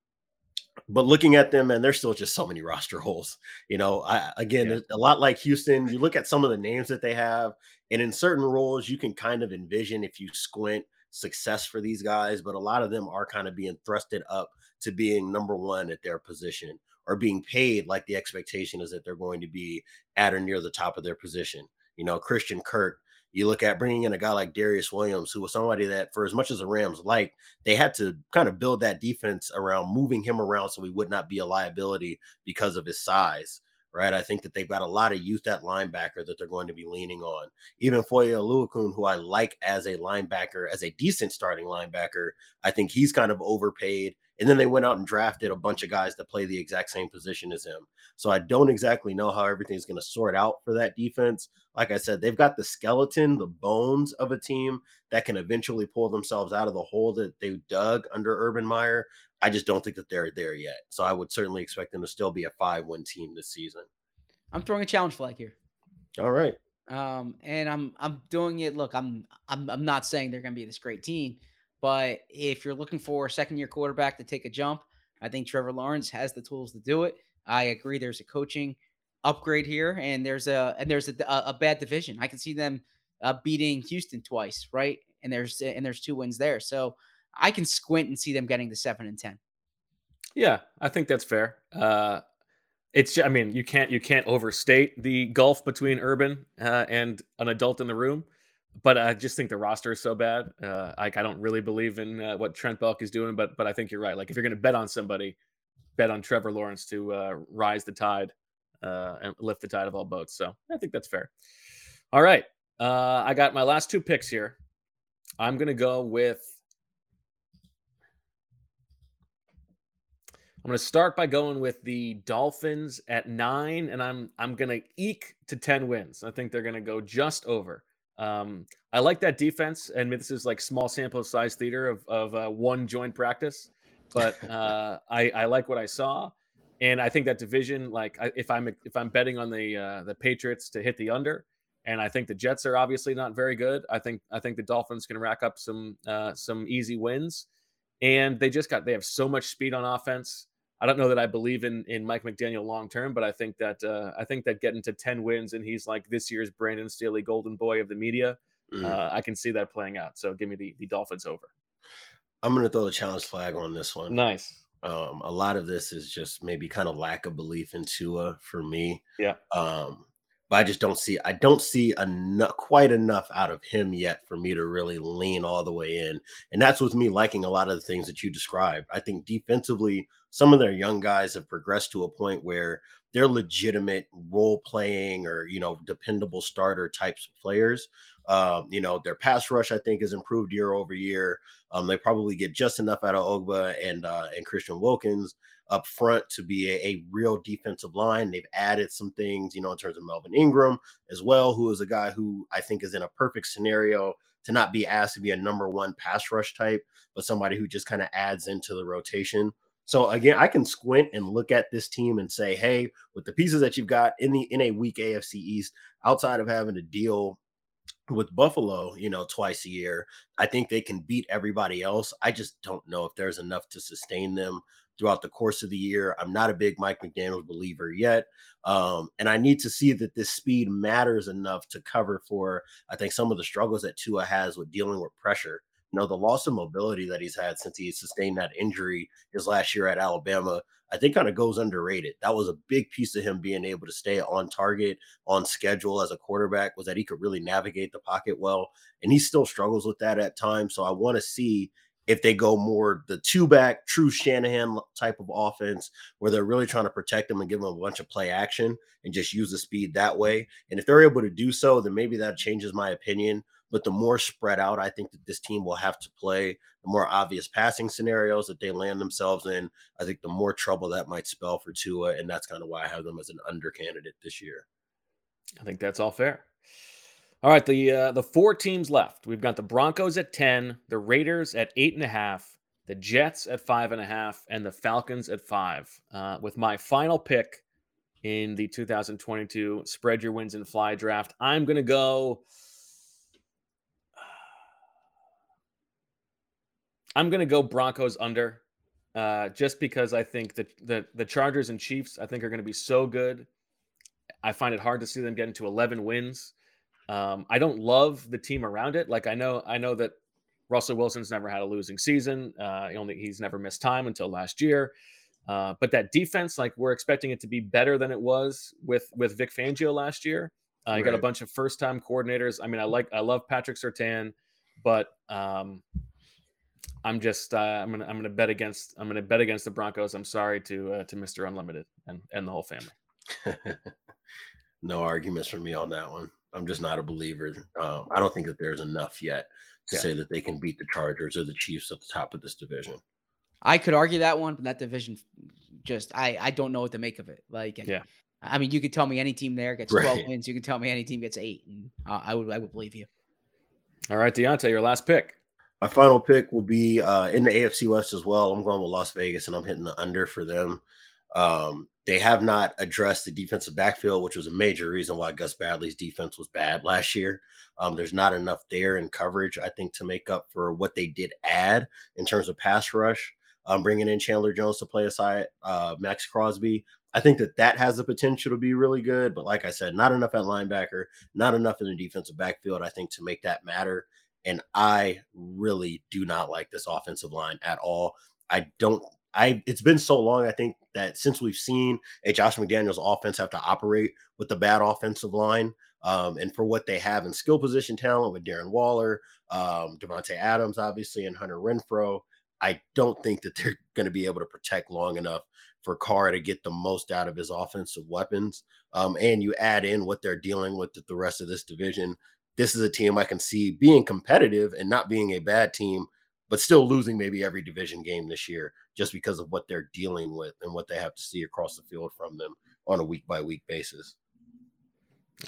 but looking at them, and there's still just so many roster holes. You know, I again, yeah. a lot like Houston. You look at some of the names that they have, and in certain roles, you can kind of envision if you squint success for these guys. But a lot of them are kind of being thrusted up to being number one at their position or being paid like the expectation is that they're going to be at or near the top of their position. You know, Christian Kirk you look at bringing in a guy like Darious Williams, who was somebody that, for as much as the Rams like, they had to kind of build that defense around moving him around so he would not be a liability because of his size. Right. I think that they've got a lot of youth at linebacker that they're going to be leaning on. Even Foye Oluokun, who I like as a linebacker, as a decent starting linebacker, I think he's kind of overpaid. And then they went out and drafted a bunch of guys that play the exact same position as him. So I don't exactly know how everything's going to sort out for that defense. Like I said, they've got the skeleton, the bones of a team that can eventually pull themselves out of the hole that they dug under Urban Meyer. I just don't think that they're there yet. So I would certainly expect them to still be a five win team this season. I'm throwing a challenge flag here. All right. Um, and I'm I'm doing it. Look, I'm I'm I'm not saying they're gonna be this great team, but if you're looking for a second year quarterback to take a jump, I think Trevor Lawrence has the tools to do it. I agree. There's a coaching upgrade here, and there's a and there's a, a bad division. I can see them uh, beating Houston twice, right? And there's and there's two wins there, so I can squint and see them getting to seven and ten. Yeah, I think that's fair. Uh, it's I mean you can't you can't overstate the gulf between Urban uh, and an adult in the room, but I just think the roster is so bad. Uh, like I don't really believe in uh, what Trent Baalke is doing, but but I think you're right. Like if you're going to bet on somebody, bet on Trevor Lawrence to uh, rise the tide uh, and lift the tide of all boats. So I think that's fair. All right. Uh, I got my last two picks here. I'm going to go with. I'm going to start by going with the Dolphins at nine, and I'm I'm going to eke to ten wins. I think they're going to go just over. Um, I like that defense, and this is like small sample size theater of of uh, one joint practice but uh, I, I like what I saw, and I think that division, like if I'm if I'm betting on the uh, the Patriots to hit the under, and I think the Jets are obviously not very good. I think I think the Dolphins can rack up some uh, some easy wins, and they just got they have so much speed on offense. I don't know that I believe in in Mike McDaniel long term, but I think that uh, I think that getting to ten wins and he's like this year's Brandon Staley Golden Boy of the media. Mm. Uh, I can see that playing out. So give me the the Dolphins over. I'm going to throw the challenge flag on this one. Nice. Um, a lot of this is just maybe kind of lack of belief in Tua for me. Yeah. Um, but I just don't see I don't see enough quite enough out of him yet for me to really lean all the way in. And that's with me liking a lot of the things that you described. I think defensively, some of their young guys have progressed to a point where they're legitimate role playing or you know dependable starter types of players. Um, you know, their pass rush, I think, has improved year over year. Um, they probably get just enough out of Ogbah and uh, and Christian Wilkins up front to be a, a, real defensive line. They've added some things, you know, in terms of Melvin Ingram as well, who is a guy who I think is in a perfect scenario to not be asked to be a number one pass rush type, but somebody who just kind of adds into the rotation. So again, I can squint and look at this team and say, hey, with the pieces that you've got in the in a weak AFC East, outside of having to deal with Buffalo, you know, twice a year. I think they can beat everybody else. I just don't know if there's enough to sustain them throughout the course of the year. I'm not a big Mike McDaniel believer yet. Um, and I need to see that this speed matters enough to cover for, I think, some of the struggles that Tua has with dealing with pressure. You know, the loss of mobility that he's had since he sustained that injury his last year at Alabama, I think kind of goes underrated. That was a big piece of him being able to stay on target, on schedule as a quarterback, was that he could really navigate the pocket well. And he still struggles with that at times. So I want to see if they go more the two back, true Shanahan type of offense, where they're really trying to protect them and give them a bunch of play action and just use the speed that way. And if they're able to do so, then maybe that changes my opinion. But the more spread out I think that this team will have to play, the more obvious passing scenarios that they land themselves in, I think the more trouble that might spell for Tua. And that's kind of why I have them as an under candidate this year. I think that's all fair. All right, the uh, the four teams left. We've got the Broncos at ten, the Raiders at eight and a half, the Jets at five and a half, and the Falcons at five. Uh, with my final pick in the 2022 spread your wins and fly draft, I'm going to go. I'm going to go Broncos under, uh, just because I think that the the Chargers and Chiefs I think are going to be so good. I find it hard to see them get into 11 wins. Um, I don't love the team around it. Like I know, I know that Russell Wilson's never had a losing season. Uh, he only he's never missed time until last year. Uh, but that defense, like we're expecting it to be better than it was with with Vic Fangio last year. Uh, you got a bunch of first time coordinators. I mean, I like I love Patrick Surtain, but um, I'm just uh, I'm gonna I'm gonna bet against I'm gonna bet against the Broncos. I'm sorry to uh, to Mr. Unlimited and and the whole family. no arguments from me on that one. I'm just not a believer. Um, I don't think that there's enough yet to Yeah. say that they can beat the Chargers or the Chiefs at the top of this division. I could argue that one, but that division just I I don't know what to make of it. Like, yeah. I mean, you could tell me any team there gets 12 wins. You could tell me any team gets eight, and uh, I would I would believe you. All right, Diante, your last pick. My final pick will be uh, in the AFC West as well. I'm going with Las Vegas, and I'm hitting the under for them. Um, they have not addressed the defensive backfield, which was a major reason why Gus Bradley's defense was bad last year. Um, there's not enough there in coverage, I think, to make up for what they did add in terms of pass rush. Um, bringing in Chandler Jones to play aside uh, Maxx Crosby, I think that that has the potential to be really good. But like I said, not enough at linebacker, not enough in the defensive backfield, I think, to make that matter. And I really do not like this offensive line at all. I don't. I it's been so long. I think that since we've seen a Josh McDaniels offense have to operate with the bad offensive line, um, and for what they have in skill position talent with Darren Waller, um, Davante Adams, obviously, and Hunter Renfrow, I don't think that they're going to be able to protect long enough for Carr to get the most out of his offensive weapons. Um, and you add in what they're dealing with the rest of this division. This is a team I can see being competitive and not being a bad team, but still losing maybe every division game this year just because of what they're dealing with and what they have to see across the field from them on a week by week basis.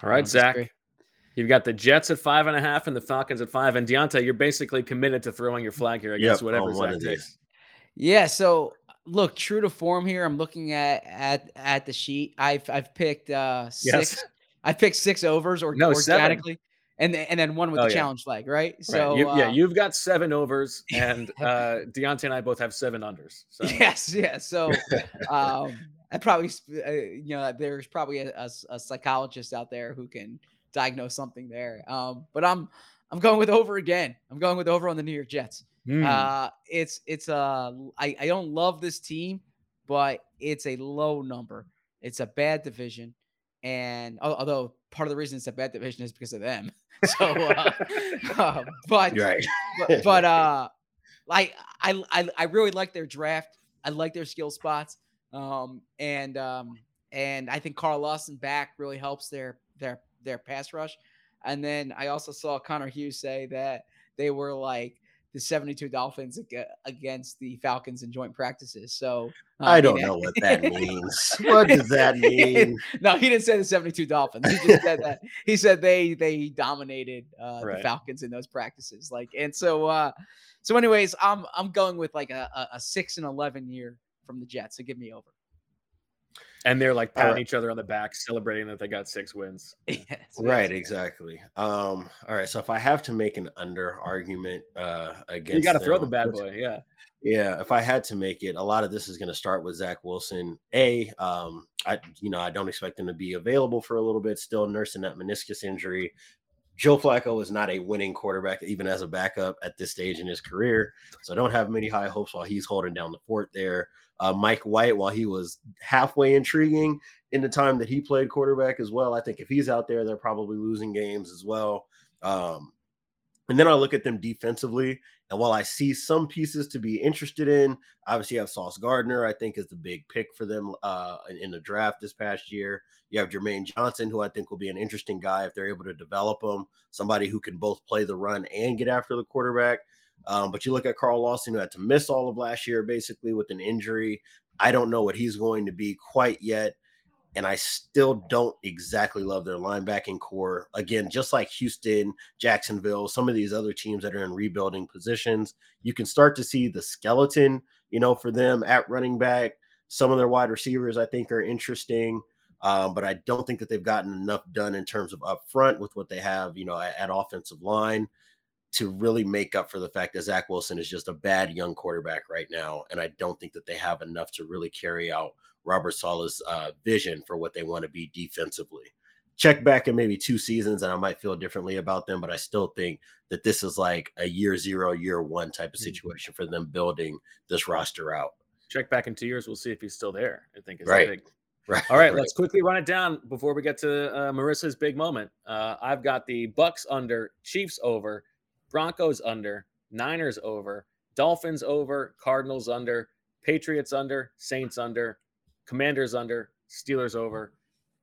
All right, Zak. You've got the Jets at five and a half and the Falcons at five. And Diante, you're basically committed to throwing your flag here against Yep, whatever on Zak of takes. Yeah. So look, true to form here. I'm looking at at at the sheet. I've I've picked uh six. Yes. I picked six overs or No, seven. And then- and then one with Oh, the yeah. challenge flag, right? Right. So You- yeah, uh, you've got seven overs, and uh, Diante and I both have seven unders. So Yes, yes. So, um, I probably, uh, you know, there's probably a psychologist out there who can diagnose something there. Um, but I'm, I'm going with over again. I'm going with over on the New York Jets. Hmm. Uh, it's, it's uh, I, I don't love this team, but it's a low number. It's a bad division, and although part of the reason it's a bad division is because of them. So, uh, uh, but right. but, but uh like I, I I really like their draft. I like their skill spots. Um and um and I think Carl Lawson back really helps their their their pass rush. And then I also saw Connor Hughes say that they were like the 72 Dolphins against the Falcons in joint practices. So uh, I don't didn't- know what that means. What does that mean? no, he didn't say the 72 Dolphins. He just said that he said they they dominated uh, Right. the Falcons in those practices. Like, and so uh so anyways, I'm I'm going with like a, a, a six and eleven year from the Jets. So give me over. And they're like patting right. each other on the back, celebrating that they got six wins. Right, exactly. Um, all right. So if I have to make an under argument uh against You got to throw the bad boy. Yeah. Yeah, if I had to make it, a lot of this is going to start with Zach Wilson. A, um, I you know I don't expect him to be available for a little bit, still nursing that meniscus injury. Joe Flacco is not a winning quarterback, even as a backup at this stage in his career. So I don't have many high hopes while he's holding down the fort there. Uh, Mike White, while he was halfway intriguing in the time that he played quarterback as well, I think if he's out there, they're probably losing games as well. Um, And then I look at them defensively, and while I see some pieces to be interested in, obviously you have Sauce Gardner, I think is the big pick for them uh, in, the draft this past year. You have Jermaine Johnson, who I think will be an interesting guy if they're able to develop him, somebody who can both play the run and get after the quarterback. Um, but you look at Carl Lawson, who had to miss all of last year basically with an injury. I don't know what he's going to be quite yet. And I still don't exactly love their linebacking core. Again, just like Houston, Jacksonville, some of these other teams that are in rebuilding positions, you can start to see the skeleton, you know, for them at running back. Some of their wide receivers, I think, are interesting. Um, but I don't think that they've gotten enough done in terms of upfront with what they have, you know, at, at offensive line to really make up for the fact that Zach Wilson is just a bad young quarterback right now. And I don't think that they have enough to really carry out Robert Saleh's uh, vision for what they want to be defensively. Check back in maybe two seasons and I might feel differently about them, but I still think that this is like a year zero, year one type of situation for them building this roster out. Check back in two years, we'll see if he's still there. I think is Right. big. Right. All right, right. let's quickly run it down before we get to uh, Marissa's big moment. Uh, I've got the Bucs under, Chiefs over, Broncos under, Niners over, Dolphins over, Cardinals under, Patriots under, Saints under, Commanders under, Steelers over,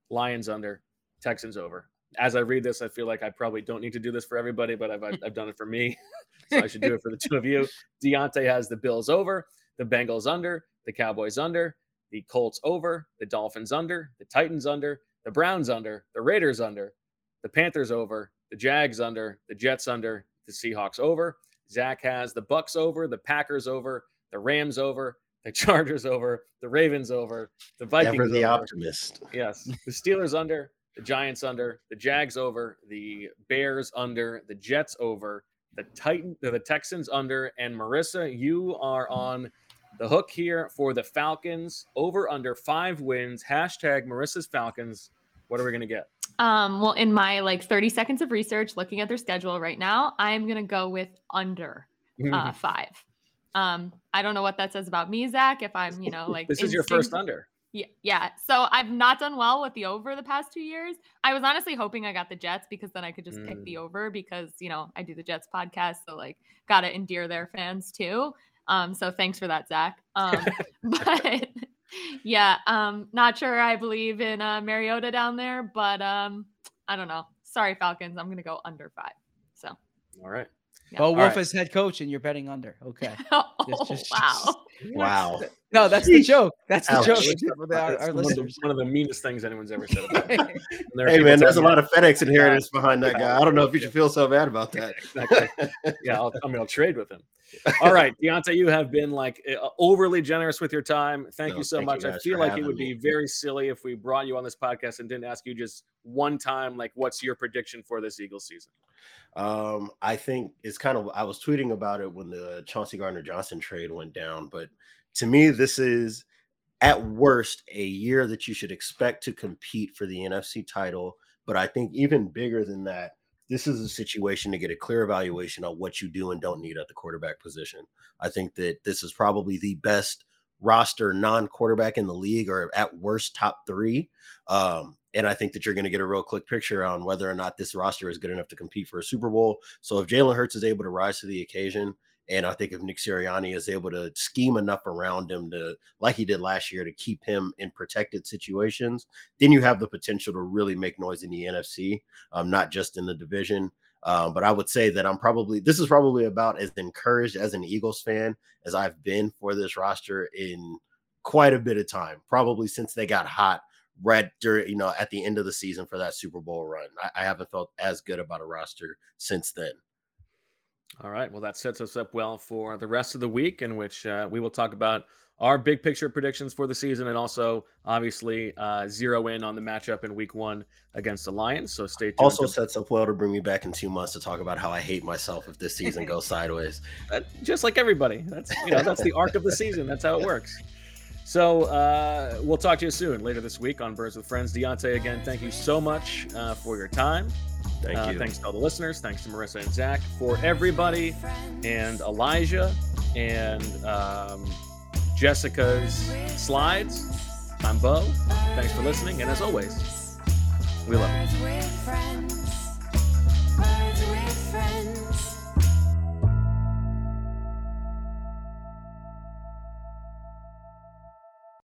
Lions under, Texans over. As I read this, I feel like I probably don't need to do this for everybody, but I've, I've done it for me. so I should do it for the two of you. Deontay has the Bills over, the Bengals under, the Cowboys under, the Colts over, the Dolphins under, the Titans under, the Browns under, the Raiders under, the Panthers over, the Jags under, the Jets under, the Seahawks over. Zak has the Bucs over, the Packers over, the Rams over, the Chargers over, the Ravens over, the Vikings Ever the over. optimist. Yes, the Steelers under, the Giants under, the Jags over, the Bears under, the Jets over, the Titan, the Texans under, and Marissa, you are on the hook here for the Falcons over under five wins. Hashtag Marissa's Falcons. What are we gonna get? Um, well, in my like 30 seconds of research, looking at their schedule right now, I'm gonna go with under uh, five. Um, I don't know what that says about me, Zak. If I'm, you know, like This is your first under. Yeah, yeah. So I've not done well with the over the past two years. I was honestly hoping I got the Jets because then I could just pick the over because you know I do the Jets podcast, so like gotta endear their fans too. Um, so thanks for that, Zak. Um, but yeah, um, not sure I believe in uh, Mariota down there, but um, I don't know. Sorry, Falcons. I'm gonna go under five. So All right. Bo All Wulf right. is head coach, and you're betting under. Okay. oh, Just- just- wow. Wow. No, that's the joke. That's the Ouch. joke. That's for the- our, our one, of the, one of the meanest things anyone's ever said about me. And there are Hey man, there's a lot of FedEx inheritance behind that guy. I don't know if you should feel so bad about that. Exactly. yeah, I'll, I mean, I'll trade with him. All right, Diante, you have been like uh, overly generous with your time. Thank No, you so thank you much. I feel like it having would me. be very silly if we brought you on this podcast and didn't ask you just one time, like, what's your prediction for this Eagles season? Um, I think it's kind of I was tweeting about it when the Chauncey Gardner Johnson trade went down, but to me, this is at worst a year that you should expect to compete for the NFC title. But I think even bigger than that, this is a situation to get a clear evaluation on what you do and don't need at the quarterback position. I think that this is probably the best roster non-quarterback in the league, or at worst top three. Um, and I think that you're going to get a real quick picture on whether or not this roster is good enough to compete for a Super Bowl. So if Jalen Hurts is able to rise to the occasion, and I think if Nick Sirianni is able to scheme enough around him to, like he did last year, to keep him in protected situations, then you have the potential to really make noise in the NFC, um, not just in the division. Um, but I would say that I'm probably this is probably about as encouraged as an Eagles fan as I've been for this roster in quite a bit of time, probably since they got hot right during you know at the end of the season for that Super Bowl run. I, I haven't felt as good about a roster since then. All right. Well, that sets us up well for the rest of the week, in which uh, we will talk about our big picture predictions for the season and also obviously uh, zero in on the matchup in week one against the Lions. So stay tuned. Also sets up well to bring me back in two months to talk about how I hate myself if this season goes sideways. Uh, just like everybody. That's you know that's the arc of the season. That's how it works. So uh, we'll talk to you soon later this week on Birds with Friends. Diante, again, thank you so much uh, for your time. Thank uh, you. Thanks to all the listeners. Thanks to Marissa and Zak for everybody, and Elijah and um, Jessica's slides. I'm Bo. Thanks for listening, and as always, we love you.